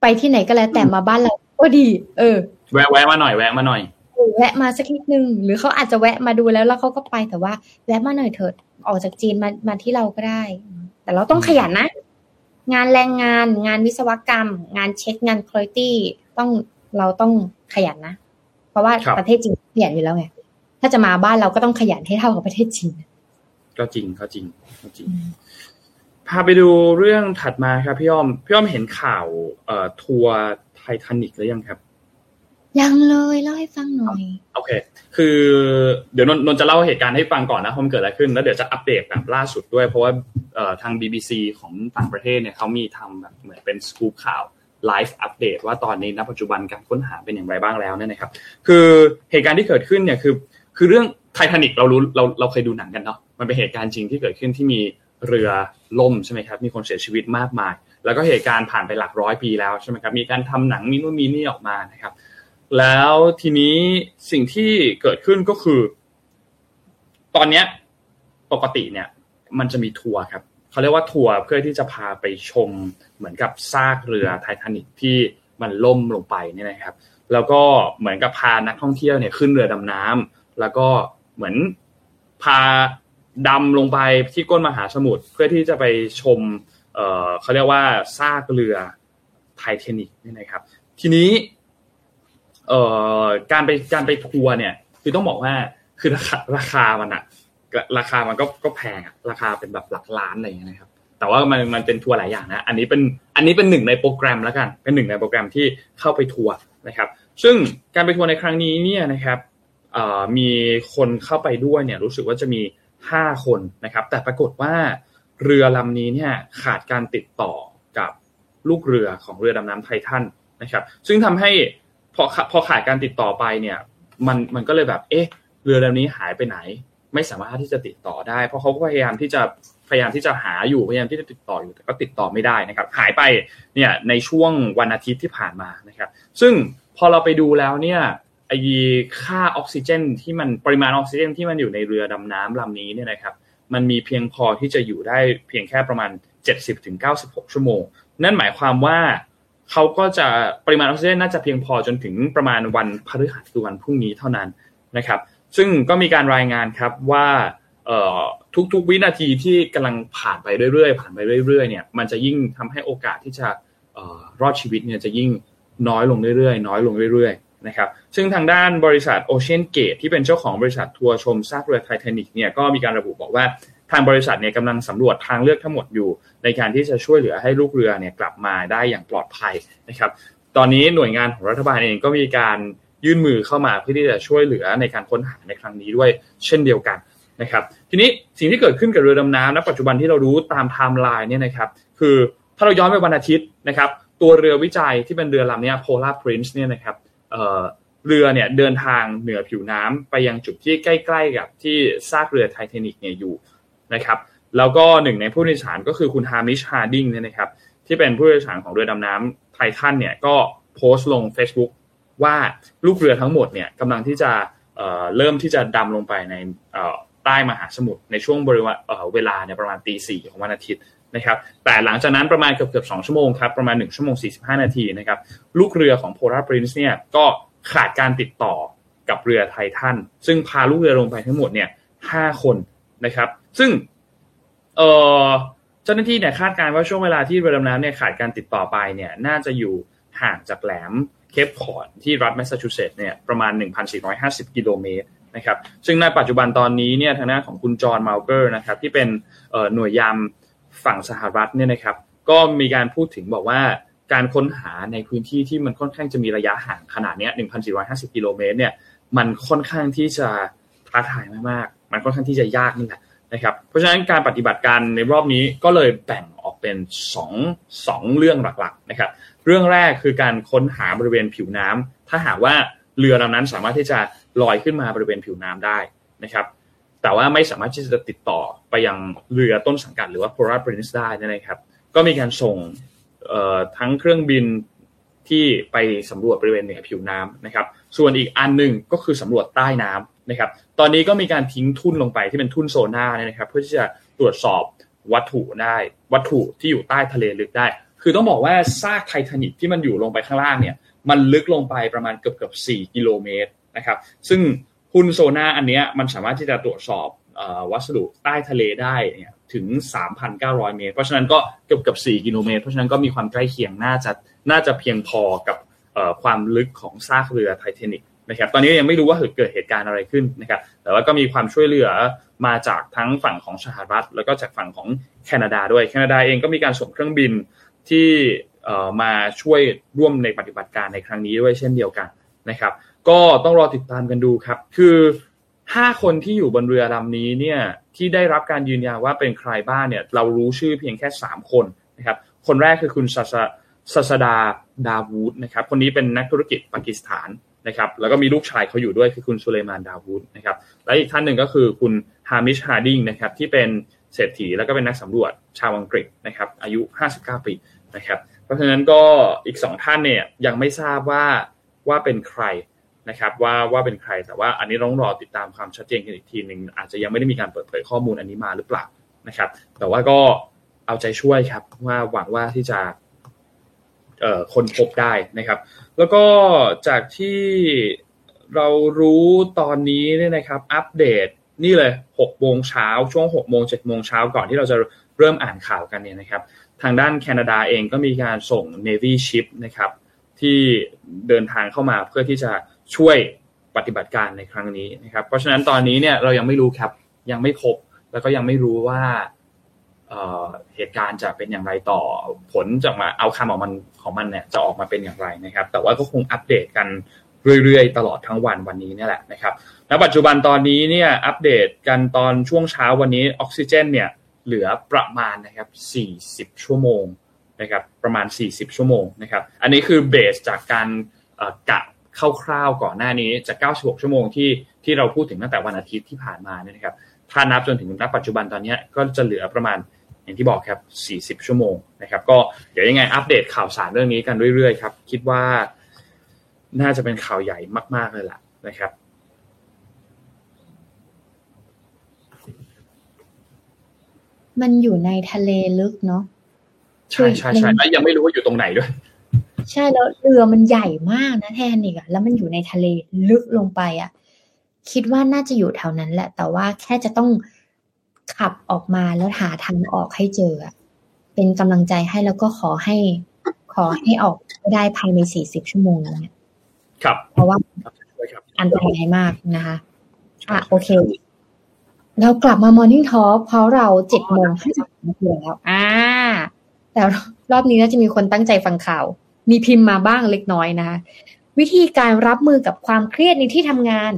ไปที่ไหนก็แล้วแต่มาบ้านเราก็ดี เออ แวะแวะมาหน่อยแวะมาหน่อยแวะมาสักนิดนึง หรือเขาอาจจะแวะมาดูแล้วแล้วเขาก็ไปแต่ว่า แวะมาหน่อยเถิดออกจากจีนมามาที่เราก็ได้ แต่เราต้องขยันนะ งานแรงงาน งานวิศวกรรม งานเช็คงานคุณภาพต้องเราต้องขยันนะ เพราะว่าครับประเทศจีนขยันอยู่แล้วไงถ้าจะมาบ้านเราก็ต้องขยันให้เท่ากับประเทศจีนก็จริงก็จริงก็จริง พาไปดูเรื่องถัดมาครับพี่อ้อมพี่อ้อมเห็นข่าวเอ่อทัวร์ไททานิกหรือยังครับ ยังเลยเล่าให้ฟังหน่อย โอเค คือเดี๋ยวนนนนจะเล่าเหตุการณ์ให้ฟังก่อนนะว่ามันเกิดอะไรขึ้น แล้วเดี๋ยวจะอัปเดตแบบล่าสุดด้วย เพราะว่าเอ่อทาง BBC ของต่างประเทศเนี่ยเขามีทำแบบเหมือนเป็นสกู๊ปข่าว ไลฟ์อัปเดตว่าตอนนี้ณปัจจุบันการค้นหาเป็นอย่างไรบ้างแล้วเนี่ยนะครับ คือเหตุการณ์ที่เกิดขึ้นเนี่ยคือ คือเรื่องไททานิกเรารู้เราเราเคยดูหนังกันเนาะมันเป็นเหตุการณ์จริงที่เกิดขึ้นที่มีเรือล่มใช่ไหมครับมีคนเสียชีวิตมากมาย แล้วก็เหตุการณ์ผ่านไปหลักร้อยปีแล้วใช่ไหมครับมีการทำหนังมีนู่นมีนี่ออกมานะครับ แล้วทีนี้สิ่งที่เกิดขึ้นก็คือ ตอนเนี้ยปกติเนี่ย มันจะมีทัวร์ครับ เขาเรียกว่าทัวร์เพื่อที่จะพาไปชมเหมือนกับซากเรือไททานิกที่มันล่มลงไปเนี่ยนะครับ แล้วก็เหมือนกับพานักท่องเที่ยวเนี่ยขึ้นเรือดำน้ำแล้วก็เหมือนพาดำลงไปที่ก้นมหาสมุทรเพื่อที่จะไปชมเเขาเรียกว่าซากเรือไททานิกนี่นะครับ ทีนี้การไปการไปทัวร์เนี่ย คือต้องบอกว่าคือราคาราคามันอะ ราคามันก็ก็แพงอะราคาเป็นแบบหลักล้านอะไรอย่างเงี้ยนะครับ แต่ว่ามันมันเป็นทัวร์หลายอย่างนะ อันนี้เป็นอันนี้เป็นหนึ่งในโปรแกรมแล้วกัน เป็นหนึ่งในโปรแกรมที่เข้าไปทัวร์นะครับ ซึ่งการไปทัวร์ในครั้งนี้เนี่ยนะครับมีคนเข้าไปด้วยเนี่ยรู้สึกว่าจะมีห้าคนนะครับ แต่ปรากฏว่าเรือลำนี้เนี่ยขาดการติดต่อกับลูกเรือของเรือดำน้ำไททันนะครับ ซึ่งทำให้พอพอขาดการติดต่อไปเนี่ยมันมันก็เลยแบบเอ๊ะเรือลำนี้หายไปไหน ไม่สามารถที่จะติดต่อได้ เพราะเขาก็พยายามที่จะพยายามที่จะหาอยู่พยายามที่จะติดต่ออยู่แต่ก็ติดต่อไม่ได้นะครับ หายไปเนี่ยในช่วงวันอาทิตย์ที่ผ่านมานะครับ ซึ่งพอเราไปดูแล้วเนี่ยไอ้ค่าออกซิเจน ที่มันปริมาณออกซิเจน ที่มันอยู่ในเรือดำน้ำลำนี้เนี่ยนะครับมันมีเพียงพอที่จะอยู่ได้เพียงแค่ประมาณ 70-96 ชั่วโมง นั่นหมายความว่าเขาก็จะปริมาณออกซิเจนน่าจะเพียงพอจนถึงประมาณวันพฤหัสคือวันพรุ่งนี้เท่านั้นนะครับ ซึ่งก็มีการรายงานครับว่าทุกๆวินาทีที่กำลังผ่านไปเรื่อยๆ ผ่านไปเรื่อยๆเนี่ยมันจะยิ่งทำให้โอกาสที่จะรอดชีวิตเนี่ยจะยิ่งน้อยลงเรื่อยๆ น้อยลงเรื่อยๆนะครับซึ่งทางด้านบริษัท OceanGate ที่เป็นเจ้าของบริษัททัวร์ชมซากเรือไททานิกเนี่ยก็มีการระบุบอกว่าทางบริษัทเนี่ยกำลังสำรวจทางเลือกทั้งหมดอยู่ ในการที่จะช่วยเหลือให้ลูกเรือเนี่ยกลับมาได้อย่างปลอดภัยนะครับตอนนี้หน่วยงานของรัฐบาลเองก็มีการ ยื่นมือเข้ามาเพื่อที่จะช่วยเหลือในการค้นหาในครั้งนี้ด้วยเช่นเดียวกันนะครับ ทีนี้สิ่งที่เกิดขึ้นกับเรือดำน้ำณปัจจุบันที่เรารู้ตามไทม์ไลน์เนี่ยนะครับ คือถ้าเราย้อนไปวันอาทิตย์นะครับ ตัวเรือวิจัยที่เป็นเรือลำนี้ Polar Prince เนี่ยนะครับเรือเนี่ยเดินทางเหนือผิวน้ำไปยังจุดที่ใกล้ ๆ กับที่ซากเรือไทเทนิกเนี่ยอยู่นะครับ แล้วก็หนึ่งในผู้โดยสารก็คือคุณฮามิชฮาร์ดิงเนี่ยนะครับ ที่เป็นผู้โดยสารของเรือดำน้ำไททันเนี่ยก็โพสต์ลง Facebook ว่าลูกเรือทั้งหมดเนี่ยกำลังที่จะเริ่มที่จะดำลงไปในใต้มหาสมุทรในช่วงบริเวณเวลาเนี่ยประมาณตีสี่ของวันอาทิตย์นะครับ แต่หลังจากนั้นประมาณเกือบเกือบสองชั่วโมงครับประมาณหนึ่งชั่วโมงสี่สิบห้านาทีนะครับลูกเรือของ Polar Prince เนี่ยก็ขาดการติดต่อกับเรือไททันซึ่งพาลูกเรือลงไปทั้งหมดเนี่ยห้าคนนะครับ ซึ่งเเจ้าหน้าที่เนี่ยคาดการณ์ว่าช่วงเวลาที่เรือดำน้ำเนี่ยขาดการติดต่อไปเนี่ยน่าจะอยู่ห่างจากแหลม เคปคอร์ดที่รัฐแมสซาชูเซตส์เนี่ยประมาณ 1,450 กิโลเมตรนะครับซึ่งในปัจจุบันตอนนี้เนี่ยทางด้านของคุณจอห์นมาลเกอร์นะครับที่เป็นหน่วยยามฝั่งสหรัฐเนี่ยนะครับก็มีการพูดถึงบอกว่าการค้นหาในพื้นที่ที่มันค่อนข้างจะมีระยะห่างขนาดนี้1,450 กิโลเมตรเนี่ยมันค่อนข้างที่จะท้าทายมากๆ มันค่อนข้างที่จะยากนี่แหละนะครับเพราะฉะนั้นการปฏิบัติการในรอบนี้ก็เลยแบ่งออกเป็น 2 2 เรื่องหลักๆนะครับ เรื่องแรกคือการค้นหาบริเวณผิวน้ำถ้าหากว่าเรือลำนั้นสามารถที่จะลอยขึ้นมาบริเวณผิวน้ำได้นะครับ แต่ว่าไม่สามารถที่จะติดต่อไปยังเรือต้นสังกัดหรือว่า Polar Prince ได้นะครับ ก็มีการส่งทั้งเครื่องบินที่ไปสำรวจบริเวณเหนือผิวน้ำนะครับ ส่วนอีกอันหนึ่งก็คือสำรวจใต้น้ำนะครับ ตอนนี้ก็มีการทิ้งทุ่นลงไปที่เป็นทุ่นโซน่านะครับ เพื่อที่จะตรวจสอบวัตถุได้ วัตถุที่อยู่ใต้ทะเลลึกได้ คือต้องบอกว่าซากไททานิกที่มันอยู่ลงไปข้างล่างเนี่ยมันลึกลงไปประมาณเกือบเกือบสี่กิโลเมตรนะครับซึ่งหุ้นโซน่าอันเนี้ยมันสามารถที่จะตรวจสอบวัสดุใต้ทะเลได้เนี่ยถึง 3,900 เมตร เพราะฉะนั้นก็เกือบเกับ4กิโลเมตร เพราะฉะนั้นก็มีความใกล้เคียงน่าจะน่าจะเพียงพอกับความลึกของซากเรือไทเทนิกนะครับตอนนี้ยังไม่รู้ว่าเกิดเหตุการณ์อะไรขึ้นนะครับแต่ว่าก็มีความช่วยเหลือมาจากทั้งฝั่งของสหรัฐ แล้วก็จากฝั่งของแคนาดาด้วยแคนาดาเองก็มีการส่งเครื่องบิน ที่มาช่วยร่วมในปฏิบัติการในครั้งนี้ด้วยเช่นเดียวกันนะครับ ก็ต้องรอติดตามกันดูครับ คือห้าคนที่อยู่บนเรือลำนี้เนี่ยที่ได้รับการยืนยันว่าเป็นใครบ้างเนี่ยเรารู้ชื่อเพียงแค่สามคนนะครับ คนแรกคือคุณซาซาซาดาดาวูดนะครับคนนี้เป็นนักธุรกิจปากีสถานนะครับแล้วก็มีลูกชายเขาอยู่ด้วยคือคุณสุเลมานดาวูดนะครับและอีกท่านหนึ่งก็คือคุณฮามิชฮาร์ดิงนะครับที่เป็น เศรษฐีแล้วก็เป็นนักสำรวจชาวอังกฤษนะครับ อายุ 59 ปีนะครับ เพราะฉะนั้นก็อีกสองท่านเนี่ยยังไม่ทราบว่าว่าเป็นใครนะครับว่าว่าเป็นใครแต่ว่าอันนี้ต้องรอติดตามความชัดเจนกันอีกทีหนึ่งอาจจะยังไม่ได้มีการเปิดเผยข้อมูลอันนี้มาหรือเปล่านะครับ แต่ว่าก็เอาใจช่วยครับว่าหวังว่าที่จะเอ่อคนพบได้นะครับ แล้วก็จากที่เรารู้ตอนนี้เนี่ยนะครับ อัปเดต นี่เลยหกโมงเช้าช่วงหกโมงเจ็ดโมงเช้าก่อนที่เราจะเริ่มอ่านข่าวกันเนี่ยนะครับ ทางด้านแคนาดาเองก็มีการส่ง Navy Ship นะครับที่เดินทางเข้ามาเพื่อที่จะช่วยปฏิบัติการในครั้งนี้นะครับ เพราะฉะนั้นตอนนี้เนี่ยเรายังไม่รู้ครับยังไม่พบแล้วก็ยังไม่รู้ว่าเหตุการณ์จะเป็นอย่างไรต่อผลจากมาเอาคำออกมันของมันเนี่ยจะออกมาเป็นอย่างไรนะครับ แต่ว่าก็คงอัปเดตกัน เรื่อยๆ ตลอดทั้งวันวันนี้นี่แหละนะครับณปัจจุบันตอนนี้เนี่ยอัปเดตกันตอนช่วงเช้าวันนี้ออกซิเจนเนี่ยเหลือประมาณนะครับ 40 ชั่วโมงนะครับประมาณ 40 ชั่วโมงนะครับอันนี้คือเบสจากการกะคร่าวๆก่อนหน้านี้จาก 96 ชั่วโมงที่ที่เราพูดถึงตั้งแต่วันอาทิตย์ที่ผ่านมาเนี่ยนะครับถ้านับจนถึงณปัจจุบันตอนนี้ก็จะเหลือประมาณอย่างที่บอกครับ 40 ชั่วโมงนะครับก็เดี๋ยวยังไงอัปเดตข่าวสารเรื่องนี้กันเรื่อยๆครับคิดว่า น่าจะเป็นข่าวใหญ่มาก ๆ เลยล่ะนะครับ มันอยู่ในทะเลลึกเนาะใช่ใช่ใช่แล้วยังไม่รู้ว่าอยู่ตรงไหนด้วย ใช่แล้วเรือมันใหญ่มากนะแทนอีกอะแล้วมันอยู่ในทะเลลึกลงไปอะคิดว่าน่าจะอยู่แถวนั้นแหละ แต่ว่าแค่จะต้องขับออกมาแล้วหาทางออกให้เจอเป็นกำลังใจให้แล้วก็ขอให้ขอให้ออกได้ภายในสี่สิบชั่วโมงนี้ ครับเพราะว่าอันตรายมากนะคะอะโอเค เรากลับมามอร์นิ่งทอเพราะเราเจ็ดโมงห้าสิบนาทีแล้ว อ่า แต่รอบนี้น่าจะมีคนตั้งใจฟังข่าว มีพิมพ์มาบ้างเล็กน้อยนะคะ วิธีการรับมือกับความเครียดในที่ทำงาน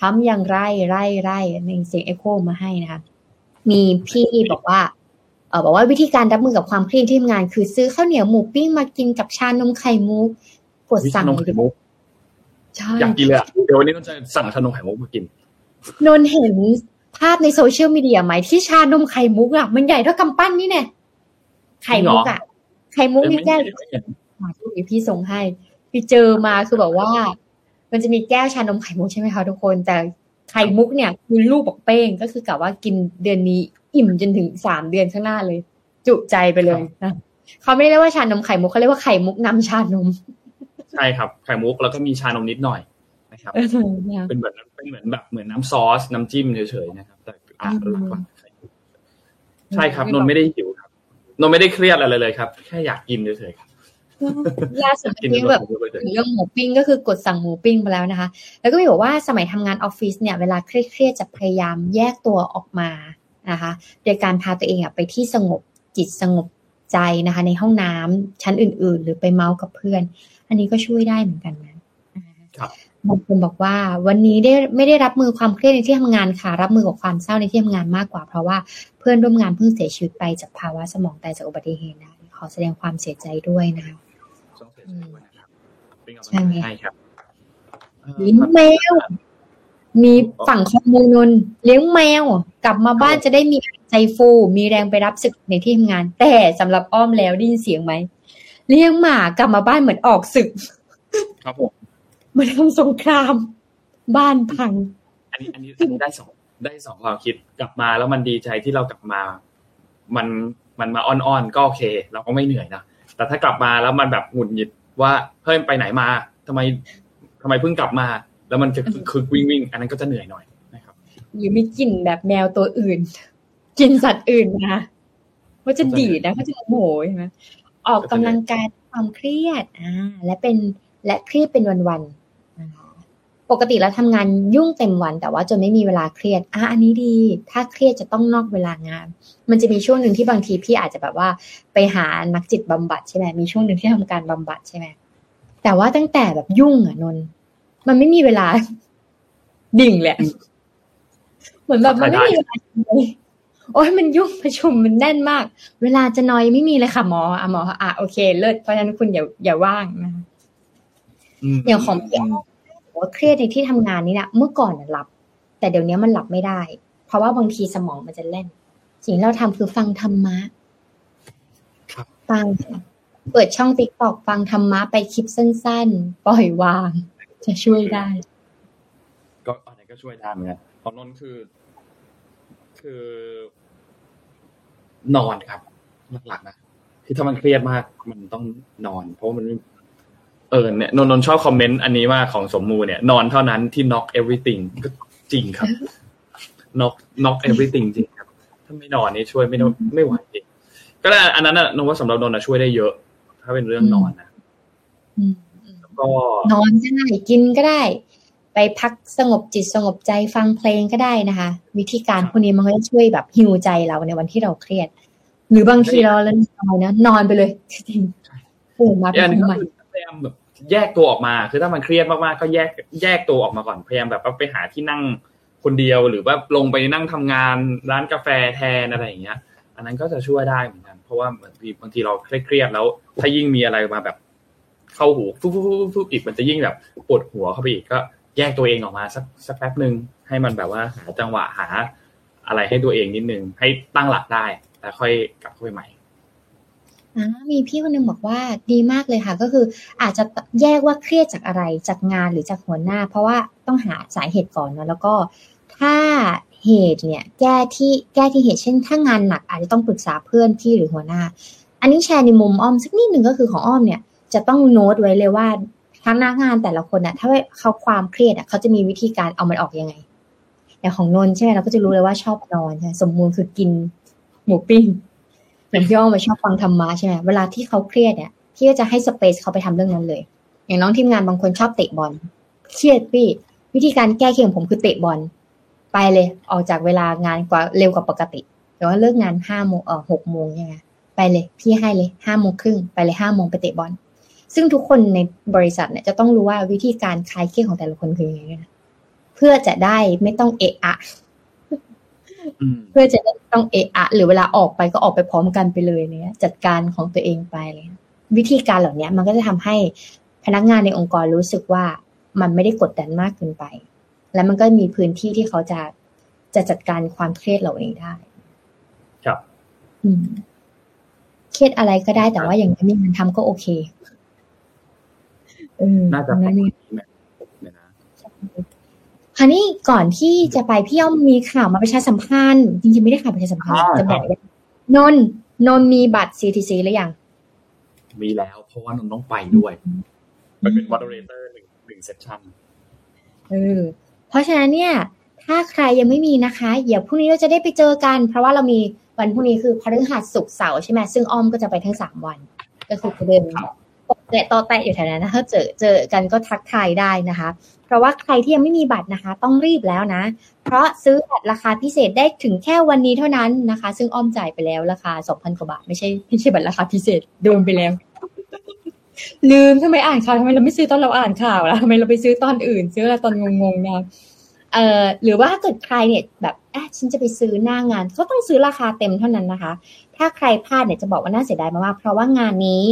ทำอย่างไรไร่ไร่ในเสียงเอ็โคมาให้นะคะ มีพี่บอกว่าเออบอกว่าวิธีการรับมือกับความเครียดที่ทำงาน คือซื้อข้าวเหนียวหมูปิ้งมากินกับชานมไข่มุก กดสั่งเลยใช่ อยากกินเลยอะเดี๋ยววันนี้เราจะสั่งชานมไข่มุกมากิน นนท์เห็นภาพในโซเชียลมีเดียไหมที่ชานมไข่มุกอะมันใหญ่เท่ากำปั้นนี่เนี่ยไข่มุกอะไข่มุกยังมีไม่แก้วไม่เห็นมาที่พี่ส่งให้พี่เจอมาคือแบบว่า มันจะมีแก้วชานมไข่มุกใช่ไหมคะทุกคน แต่ไข่มุกเนี่ยคือลูกบอกเป้งก็คือกะว่ากินเดือนนี้อิ่มจนถึงสามเดือนข้างหน้าเลย จุใจไปเลยนะเขาไม่ได้เรียกว่าชานมไข่มุกเขาเรียกว่าไข่มุกนำชานม ใช่ครับไข่มุกแล้วก็มีชานมนิดหน่อยนะครับเออเนี่ยเป็นแบบเป็นเหมือนแบบเหมือนน้ำซอสน้ำจิ้มเฉยๆนะครับ แต่อะอืมหลักๆไข่มุกใช่ครับนนท์ไม่ได้หิวครับนนท์ไม่ได้เครียดอะไรเลยครับ แค่อยากกินเฉยๆครับล่าสุดกินที่แบบเฉยเรื่องหมูปิ้งก็คือกดสั่งหมูปิ้งไปแล้วนะคะ แล้วก็มีบอกว่าสมัยทำงานออฟฟิศเนี่ยเวลาเครียดๆจะพยายามแยกตัวออกมานะคะ โดยการพาตัวเองอะไปที่สงบจิตสงบใจนะคะ ในห้องน้ำชั้นอื่น ๆ หรือไปเมาส์กับเพื่อน อันนี้ก็ช่วยได้เหมือนกันนะครับบางคนบอกว่าวันนี้ได้ไม่ได้รับมือความเครียดในที่ทำงานค่ะ รับมือกับความเศร้าในที่ทำงานมากกว่า เพราะว่าเพื่อนร่วมงานเพิ่งเสียชีวิตไปจากภาวะสมองตายจากอุบัติเหตุนะขอแสดงความเสียใจด้วยนะคะๆต้องเสียใจด้วยนะครับเป็นกำลังใช่ไหมใจให้ครับเลี้ยงแมวมีฝั่งข้อมูลนนเลี้ยงแมว กลับมาบ้านจะได้มีใจฟู มีแรงไปรับศึกในที่ทำงาน แต่สำหรับอ้อมแล้วได้ยินเสียงไหม เลี้ยงหมากลับมาบ้านเหมือนออกศึก ครับผมเหมือนทำสงคราม บ้านพัง อันนี้อันนี้อันนี้ได้สองได้สองความคิดกลับมาแล้วมันดีใจที่เรากลับมา มันมันมาอ้อนๆก็โอเค เราก็ไม่เหนื่อยนะแต่ถ้ากลับมาแล้วมันแบบหงุดหงิดว่าเฮ้ยไปไหนมาทำไมทำไมเพิ่งกลับมา แล้วมันจะคือวิ่งวิ่งอันนั้นก็จะเหนื่อยหน่อยนะครับหรือมีกลิ่นแบบแมวตัวอื่น กินสัตว์อื่นนะว่าจะดีดนะเขาจะโมโหใช่ไหม ออกกำลังกายความเครียดอ่าและเป็นและเครียดเป็นวันๆนะคะปกติแล้วทำงานยุ่งเต็มวัน แต่ว่าจนไม่มีเวลาเครียดอะอันนี้ดี ถ้าเครียดจะต้องนอกเวลางาน มันจะมีช่วงหนึ่งที่บางทีพี่อาจจะแบบว่าไปหานักจิตบำบัดใช่ไหมมีช่วงหนึ่งที่ทำการบำบัดใช่ไหมแต่ว่าตั้งแต่แบบยุ่งอะนนท์มันไม่มีเวลา ดิ่งแหละ เหมือนแบบมันไม่มีเวลาเลย โอ้ยมันยุ่งประชุมมันแน่นมาก เวลาจะนอยไม่มีเลยค่ะหมออะหมออะโอเค เลิศเพราะฉะนั้นคุณอย่าอย่าว่างนะอย่างของพี่อ้อมบอกว่าเครียดในที่ทำงานนี่นะเมื่อก่อนน่ะหลับ แต่เดี๋ยวนี้มันหลับไม่ได้ เพราะว่าบางทีสมองมันจะเล่น สิ่งที่เราทำคือฟังธรรมะครับฟังเปิดช่องติ๊กตอกฟังธรรมะไปคลิปสั้น ๆ ปล่อยวาง จะช่วยได้ ก็อันนี้ก็ช่วยได้เหมือนกันของนนท์คือ คือ นอนครับหลักๆนะที่ถ้ามันเครียดมากมันต้องนอน เพราะว่ามันไม่เออเนี่ยนนท์นนท์ชอบคอมเมนต์อันนี้มากของสมมูเนี่ย นอนเท่านั้นที่ knock everything ก็จริงครับ knock knock everything จริงครับ ถ้าไม่นอนนี่ช่วยไม่ได้ไม่ไหวจริงก็ได้อันนั้นน่ะนนท์ว่าสำหรับนนท์นะช่วยได้เยอะ ถ้าเป็นเรื่องนอนนะอืมแล้วก็นอนก็ได้กินก็ได้ ไปพักสงบจิตสงบใจฟังเพลงก็ได้นะคะ วิธีการพวกนี้มันก็จะช่วยแบบฮิวใจเราในวันที่เราเครียด หรือบางทีเราเล่นนอนนะนอนไปเลยจริงๆตื่นมาอีเป็กอันนหนึงคนก็ใหม่คือพยายามแบบแยกตัวออกมา คือถ้ามันเครียดมากๆก็แยกแยกตัวออกมาก่อนพยายามแบบว่าไปหาที่นั่งคนเดียวหรือว่าลงไปนั่งทำงานร้านกาแฟแทนอะไรอย่างเงี้ย อันนั้นก็จะช่วยได้เหมือนกัน เพราะว่าบางทีบางทีเราเครียดๆแล้ว ถ้ายิ่งมีอะไรมาแบบ เข้าหูฟุบฟุบฟุบฟุบอีกมันจะยิ่งแบบปวดหัวเข้าไปอีกก็ แยกตัวเองออกมาสักสักแป๊บหนึ่งให้มันแบบว่าหาจังหวะหาอะไรให้ตัวเองนิดนึงให้ตั้งหลักได้ แล้วค่อยกลับเข้าไปใหม่อ่ามีพี่คนหนึงบอกว่าดีมากเลยค่ะ ก็คืออาจจะแยกว่าเครียดจากอะไรจากงานหรือจากหัวหน้า เพราะว่าต้องหาสาเหตุก่อนเนอะแล้วก็ถ้าเหตุเนี่ย แก้ที่แก้ที่เหตุเช่น ถ้างานหนักอาจจะต้องปรึกษาเพื่อนพี่หรือหัวหน้า อันนี้แชร์ในมุมอ้อมสักนิดหนึ่งก็คือของอ้อมเนี่ยจะต้องโน้ตไว้เลยว่า ทั้งนักงานแต่ละคนอะถ้าเขาความเครียดอะเขาจะมีวิธีการเอามันออกยังไงอย่างของนนใช่ไหมเราก็จะรู้เลยว่าชอบนอนใช่สมมูลคือกินหมูปิ้งอย่างพี่อ้อมมาชอบฟังธรรมะใช่ไหมเวลาที่เขาเครียดเนี่ยพี่ก็จะให้สเปซเขาไปทำเรื่องนั้นเลย อย่างน้องทีมงานบางคนชอบเตะบอลเครียดพี่ วิธีการแก้เครียดของผมคือเตะบอลไปเลย ออกจากเวลางานกว่าเร็วกว่าปกติแต่ว่าเลิกงานห้าโมงเออหกโมงใช่ไหมไปเลย พี่ให้เลยห้าโมงครึ่งไปเลยห้าโมงไปเตะบอล ซึ่งทุกคนในบริษัทเนี่ยจะต้องรู้ว่าวิธีการคลายเครียดของแต่ละคนคือยังไงนะเพื่อจะได้ไม่ต้องเอะอะอืมเพื่อจะได้ไม่ต้องเอะอะ หรือเวลาออกไปก็ออกไปพร้อมกันไปเลยเนี่ยจัดการของตัวเองไปเลยวิธีการเหล่านี้มันก็จะทำให้พนักงานในองค์กรรู้สึกว่ามันไม่ได้กดดันมากเกินไป และมันก็มีพื้นที่ที่เขาจะจะจัดการความเครียดเราเองได้ ครับอืมเครียดอะไรก็ได้แต่ว่าอย่างนี้มีงานทำก็โอเคเออ น่าจะนั่นเองแม่เนี่ยนะคราวนี้ก่อนที่จะไปพี่ย่อมมีข่าวมาประชาสัมพันธ์จริงๆไม่ได้ข่าวประชาสัมพันธ์จะบอกว่านนท์นนท์มีบัตร CTC หรือยังมีแล้วเพราะว่านนท์ต้องไปด้วยไปเป็น moderator หนึ่งหนึ่ง sessionเออเพราะฉะนั้นเนี่ย ถ้าใครยังไม่มีนะคะเดี๋ยวพรุ่งนี้เราจะได้ไปเจอกัน เพราะว่าเรามีวันพรุ่งนี้คือพฤหัสศุกร์เสาร์ใช่ไหมซึ่งอ้อมก็จะไปทั้งสามวัน ก็คือจะเดิน เตาะแตะเตาะแตะอยู่แถวนั้นนะถ้าเจอเจอกันก็ทักทายได้นะคะ เพราะว่าใครที่ยังไม่มีบัตรนะคะ ต้องรีบแล้วนะ เพราะซื้อบัตรราคาพิเศษได้ถึงแค่วันนี้เท่านั้นนะคะ ซึ่งอ้อมจ่ายไปแล้วราคาสองพันกว่าบาท ไม่ใช่ไม่ใช่บัตรราคาพิเศษโดนไปแล้ว ลืมทำไมอ่านข่าวทำไมเราไม่ซื้อตอนเราอ่านข่าวล่ะทำไมเราไปซื้อตอนอื่น ซื้อตอนงงๆนะเอ่อหรือว่าถ้าเกิดใครเนี่ยแบบอะฉันจะไปซื้อหน้างานก็ต้องซื้อราคาเต็มเท่านั้นนะคะ ถ้าใครพลาดเนี่ยจะบอกว่าน่าเสียดายมากๆเพราะว่างานนี้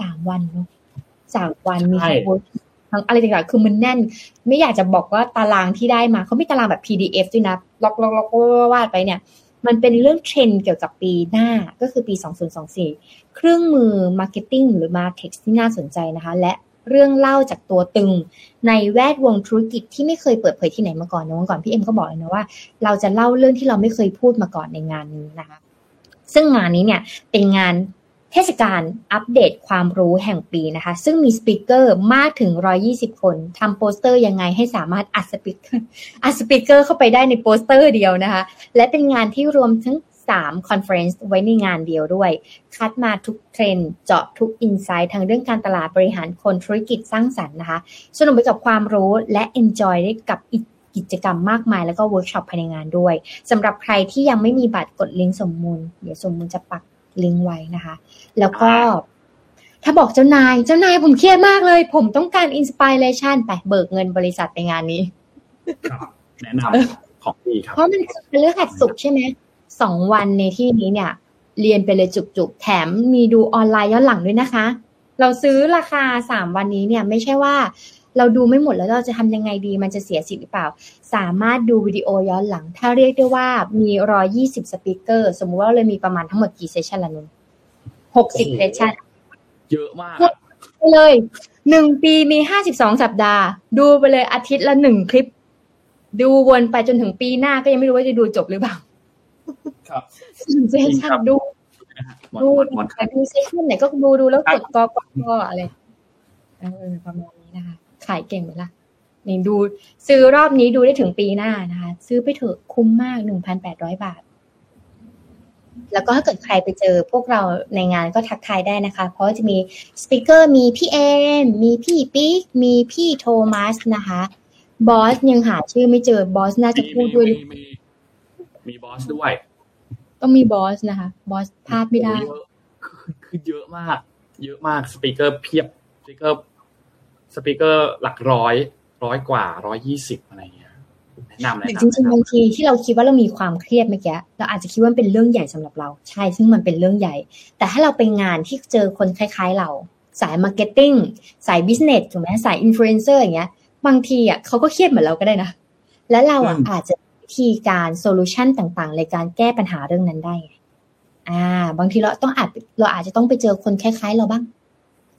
สามวันเนาะ สามวันมีทั้ง work ทั้งอะไรต่างๆ คือมันแน่น ไม่อยากจะบอกว่าตารางที่ได้มาเขาไม่ตารางแบบ PDF ด้วยนะล็อกล็อกล็อกวาดไปเนี่ย มันเป็นเรื่องเทรนด์เกี่ยวกับปีหน้าก็คือปี 2024 เครื่องมือ marketing หรือ MarTech ที่น่าสนใจนะคะ และเรื่องเล่าจากตัวตึง ในแวดวงธุรกิจที่ไม่เคยเปิดเผยที่ไหนมาก่อนนะวันก่อนพี่เอ็มก็บอกเลยนะว่า เราจะเล่าเรื่องที่เราไม่เคยพูดมาก่อนในงานนี้นะคะซึ่งงานนี้เนี่ยเป็นงาน เทศกาลอัปเดตความรู้แห่งปีนะคะ ซึ่งมี speaker มากถึง 120 คนทำโปสเตอร์ยังไงให้สามารถอัด speaker อัด speaker เข้าไปได้ในโปสเตอร์เดียวนะคะ และเป็นงานที่รวมทั้ง3 conference ไว้ในงานเดียวด้วย คัดมาทุกเทรนด์เจาะทุก insight ทางเรื่องการตลาดบริหารคนธุรกิจสร้างสรรค์นะคะ สนุกไปกับความรู้และ enjoy ได้กับอีกกิจกรรมมากมายแล้วก็เวิร์กช็อปภายในงานด้วยสำหรับใครที่ยังไม่มีบัตรกดลิงก์สมมูล เดี๋ยวสมมูลจะปัก ลิงก์ไว้นะคะ แล้วก็ถ้าบอกเจ้านาย เจ้านายผมเครียดมากเลย ผมต้องการ inspiration ไปเบิกเงินบริษัทไปงานนี้ครับแนะนำของดีครับ เพราะมันคือเรื่องหัสศุกร์ใช่ไหมสองวันในที่นี้เนี่ย เรียนไปเลยจุกๆ แถมมีดูออนไลน์ย้อนหลังด้วยนะคะ เราซื้อราคาสามวันนี้เนี่ย ไม่ใช่ว่า เราดูไม่หมดแล้วเราจะทำยังไงดีมันจะเสียสิทธิ์หรือเปล่า สามารถดูวิดีโอย้อนหลัง ถ้าเรียกได้ว่ามีร้อยยี่สิบ speaker สมมุติว่าเราเลยมีประมาณทั้งหมดกี่ session ละนุ่นหกสิบโอ้โห session เยอะมากไปเลยหนึ่งปีมีห้าสิบสองสัปดาห์ ดูไปเลยอาทิตย์ละหนึ่งคลิป ดูวนไปจนถึงปีหน้าก็ยังไม่รู้ว่าจะดูจบหรือเปล่า ครับ session ดูนะฮะหมดดูหมดหมดคแต่รับดู session ไหนก็ดูดูแล้วกดกอกดกออะไรเออประมาณนี้นะคะ ขายเก่งไหมล่ะนี่ดูซื้อรอบนี้ดูได้ถึงปีหน้านะคะ ซื้อไปเถอะคุ้มมากหนึ่งพันแปดร้อยบาท แล้วก็ถ้าเกิดใครไปเจอพวกเราในงานก็ทักทายได้นะคะ เพราะว่าจะมี speaker มีพี่เอ็มมีพี่ปิ๊กมีพี่โทมัสนะคะบอสยังหาชื่อไม่เจอบอสน่าจะพูดด้วยมีมีมีบอสด้วย ต้องมีบอสนะคะ บอสพลาดไม่ได้โอ้โหเยอะคือคือเยอะมาก เยอะมาก speaker เพียบ speaker speaker หลักร้อยร้อยกว่าร้อยยี่สิบอะไรเงี้ยแนะนำหรือแนะนำจริงๆบางทีที่เราคิดว่าเรามีความเครียดเมื่อกี้เราอาจจะคิดว่ามันเป็นเรื่องใหญ่สำหรับเราใช่ ซึ่งมันเป็นเรื่องใหญ่ แต่ถ้าเราไปงานที่เจอคนคล้ายๆ เราสาย marketing สาย business ถูกไหมสายอินฟลูเอนเซอร์อย่างเงี้ย บางทีอะเขาก็เครียดเหมือนเราก็ได้นะ และเราอะอาจจะวิธีการ solution ต่างๆ ในการแก้ปัญหาเรื่องนั้นได้ไงอ่า บางทีเราต้องอาจเราอาจจะต้องไปเจอคนคล้ายๆ เราบ้าง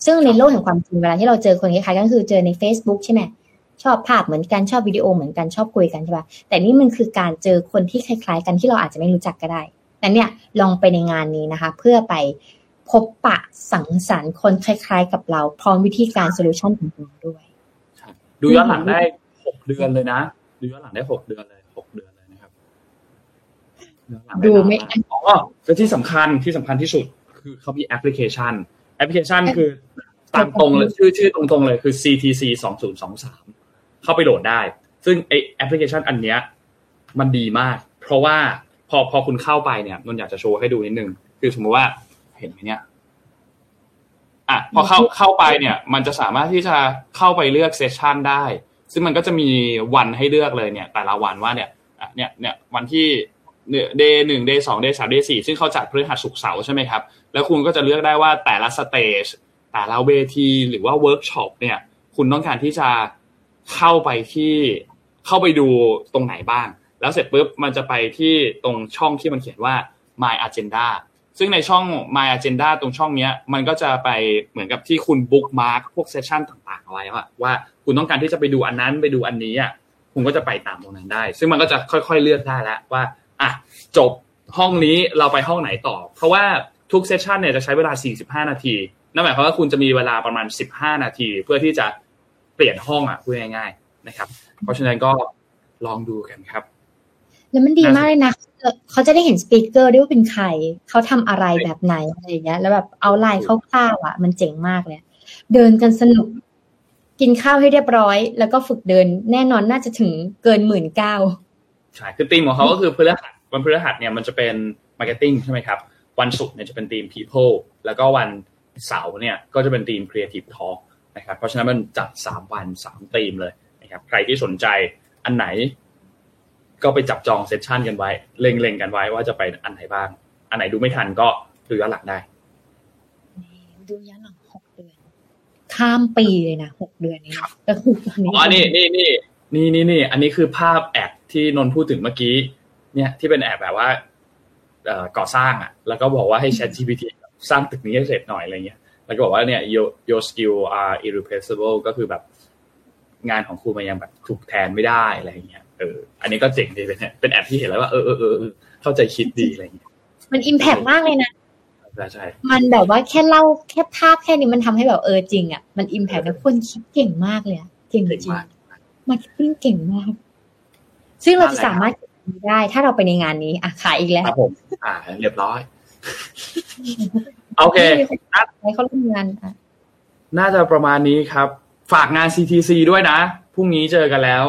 ซึ่งในโลกแห่งความจริงเวลาที่เราเจอคนคล้ายๆกันก็คือเจอใน Facebook ใช่ไหมชอบภาพเหมือนกันชอบวิดีโอเหมือนกันชอบคุยกันใช่ปะแต่นี่มันคือการเจอคนที่คล้าย ๆ กันที่เราอาจจะไม่รู้จักก็ได้แต่เนี่ยลองไปในงานนี้นะคะ เพื่อไปพบปะสังสรรค์คนคล้าย ๆ กับเรา พร้อมวิธีการโซลูชันต่างๆด้วยดูย้อนหลังได้หกเดือนเลยนะ ดูย้อนหลังได้หกเดือนเลยหกเดือนเลยนะครับย้อนหลังดูไม่นานากอ๋อแล้วที่สำคัญที่สำคัญที่สุด คือเขามีแอปพลิเคชันแอ ปพลิเคชันคือตามตรงเลยชื่อชื่อตรงๆเลยคือ CTC สองศูนย์สองสามเข้าไปโหลดได้ ซึ่งไอแอปพลิเคชันอันเนี้ยมันดีมาก เพราะว่าพอพอคุณเข้าไปเนี่ยนนท์อยากจะโชว์ให้ดูนิดนึง คือสมมติว่าเห็นไหมเนี่ยอะพอเข้าเข้าไปเนี่ย มันจะสามารถที่จะเข้าไปเลือก session ได้ ซึ่งมันก็จะมีวันให้เลือกเลยเนี่ย แต่ละวันว่าเนี่ยอะเนี่ยเนี่ยวันที่ day หนึ่ง day สอง day สาม day สี่ซึ่งเขาจัดพฤหัสศุกร์เสาร์ใช่ไหมครับ แล้วคุณก็จะเลือกได้ว่าแต่ละ stage แต่ละเวทีหรือว่าเวิร์กช็อปเนี่ย คุณต้องการที่จะเข้าไปที่เข้าไปดูตรงไหนบ้าง แล้วเสร็จปุ๊บมันจะไปที่ตรงช่องที่มันเขียนว่า my agenda ซึ่งในช่อง my agenda ตรงช่องนี้มันก็จะไปเหมือนกับที่คุณ bookmark พวก session ต่างๆเอาไว้ว่าว่าคุณต้องการที่จะไปดูอันนั้นไปดูอันนี้อะคุณก็จะไปตามตรงนั้นได้ ซึ่งมันก็จะค่อยๆเลือกได้แล้วว่า อะจบห้องนี้เราไปห้องไหนต่อ เพราะว่า ทุกเซสชันเนี่ยจะใช้เวลา 45 นาที นั่นหมายความว่าคุณจะมีเวลาประมาณ 15 นาที เพื่อที่จะเปลี่ยนห้องอะพูดง่ายๆนะครับ เพราะฉะนั้นก็ลองดูกันครับ แล้วมันดีมากเลยนะเขาจะได้เห็นสปีกเกอร์ด้วยว่าเป็นใคร เขาทำอะไรแบบไหนอะไรอย่างเงี้ย แล้วแบบเอาไลน์คร่าวๆอะ มันเจ๋งมากเลย เดินกันสนุก กินข้าวให้เรียบร้อย แล้วก็ฝึกเดิน แน่นอนน่าจะถึงเกินหมื่นเก้าใช่คือธีมของเขาก็คือพฤหัสวันพฤหัสเนี่ยมันจะเป็น marketing ใช่ไหมครับ วันศุกร์เนี่ยจะเป็นธีม people แล้วก็วันเสาร์เนี่ยก็จะเป็นธีม creative talk นะครับ เพราะฉะนั้นมันจัดสามวันสามธีมเลยนะครับ ใครที่สนใจอันไหน ก็ไปจับจอง session กันไว้ เล็งๆกันไว้ว่าจะไปอันไหนบ้าง อันไหนดูไม่ทันก็ดูย้อนหลังได้ ดูย้อนหลังหกเดือน ข้ามปีเลยนะหกเดือนนี้ก็คือตอนนี้อ๋อนี่นี่นี่นี่นี่นี่อันนี้คือภาพแอดที่นนพูดถึงเมื่อกี้ เนี่ยที่เป็นแอดแบบว่าเอ่อ ก่อสร้างอะ แล้วก็บอกว่าให้ Chat GPT สร้างตึกนี้ให้เสร็จหน่อยอะไรเงี้ย แล้วก็บอกว่าเนี่ย your your skill are irreplaceable ก็คือแบบงานของครูมันยังแบบถูกแทนไม่ได้อะไรเงี้ย เออ อันนี้ก็เจ๋งดีเป็นเป็นแอดที่เห็นแล้วว่าเออเออเออเข้าใจคิดดีอะไรเงี้ย มัน impact มากเลยนะใช่ใช่มันแบบว่าแค่เล่าแค่ภาพแค่นี้มันทำให้แบบเออจริงอะ มัน impact แล้วคนคิดเก่งมากเลยอะเก่งจริงเจ๋งมาก marketing เก่งมาก ซึ่งเราจะสามารถเก็บ ได้ ถ้าเราไปในงานนี้อะขายอีกแล้วครับผมอ่า เรียบร้อย โอเคให้เขาร่วมงานอะน่าจะประมาณนี้ครับ ฝากงาน CTC ด้วยนะพรุ่งนี้เจอกันแล้ว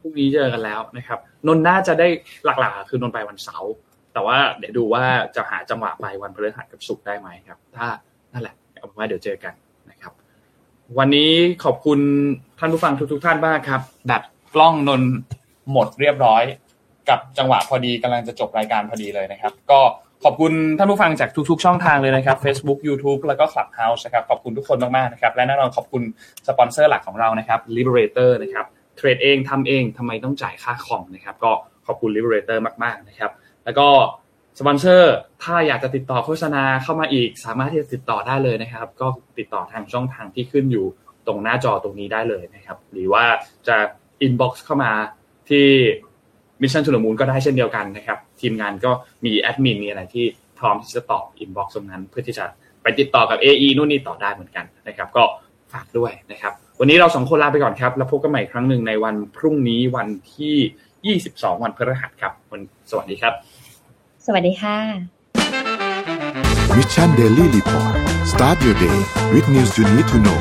พรุ่งนี้เจอกันแล้วนะครับ นนท์น่าจะได้หลักๆ คือนนท์ไปวันเสาร์แต่ว่าเดี๋ยวดูว่าจะหาจังหวะไปวันพฤหัสกับศุกร์ได้ไหมครับ ถ้านั่นแหละเอาเป็นว่าเดี๋ยวเจอกันนะครับ วันนี้ขอบคุณท่านผู้ฟังทุกๆท่านมากครับ ดัดกล้องนนท์หมดเรียบร้อย กับจังหวะพอดีกำลังจะจบรายการพอดีเลยนะครับ ก็ขอบคุณท่านผู้ฟังจากทุกๆ ช่องทางเลยนะครับ Facebook YouTube แล้วก็ Clubhouse นะครับขอบคุณทุกคนมากๆนะครับและแน่นอนขอบคุณสปอนเซอร์หลักของเรานะครับ Liberator นะครับเทรดเองทำเองทำไมต้องจ่ายค่าคอมนะครับก็ขอบคุณ Liberator มากๆนะครับแล้วก็สปอนเซอร์ถ้าอยากจะติดต่อโฆษณาเข้ามาอีก สามารถที่จะติดต่อได้เลยนะครับ ก็ติดต่อทางช่องทางที่ขึ้นอยู่ตรงหน้าจอตรงนี้ได้เลยนะครับ หรือว่าจะ inbox เข้ามาที่ มิชชั่น o ุ h มูลก็ได้เช่นเดียวกันนะครับ ทีมงานก็มีแอดมินมีอะไรที่พร้อมที่จะตอบ inbox ตรงนั้น เพื่อที่จะไปติดต่อกับ AE นู่นนี่ต่อได้เหมือนกันนะครับ ก็ฝากด้วยนะครับ วันนี้เราสองคนลาไปก่อนครับ แล้วพบกันใหม่อีกครั้งหนึ่งในวันพรุ่งนี้วันที่ 22 วันพฤหัสครับวันสวัสดีครับ สวัสดีค่ะ Mission Daily Report start your day with news you need to know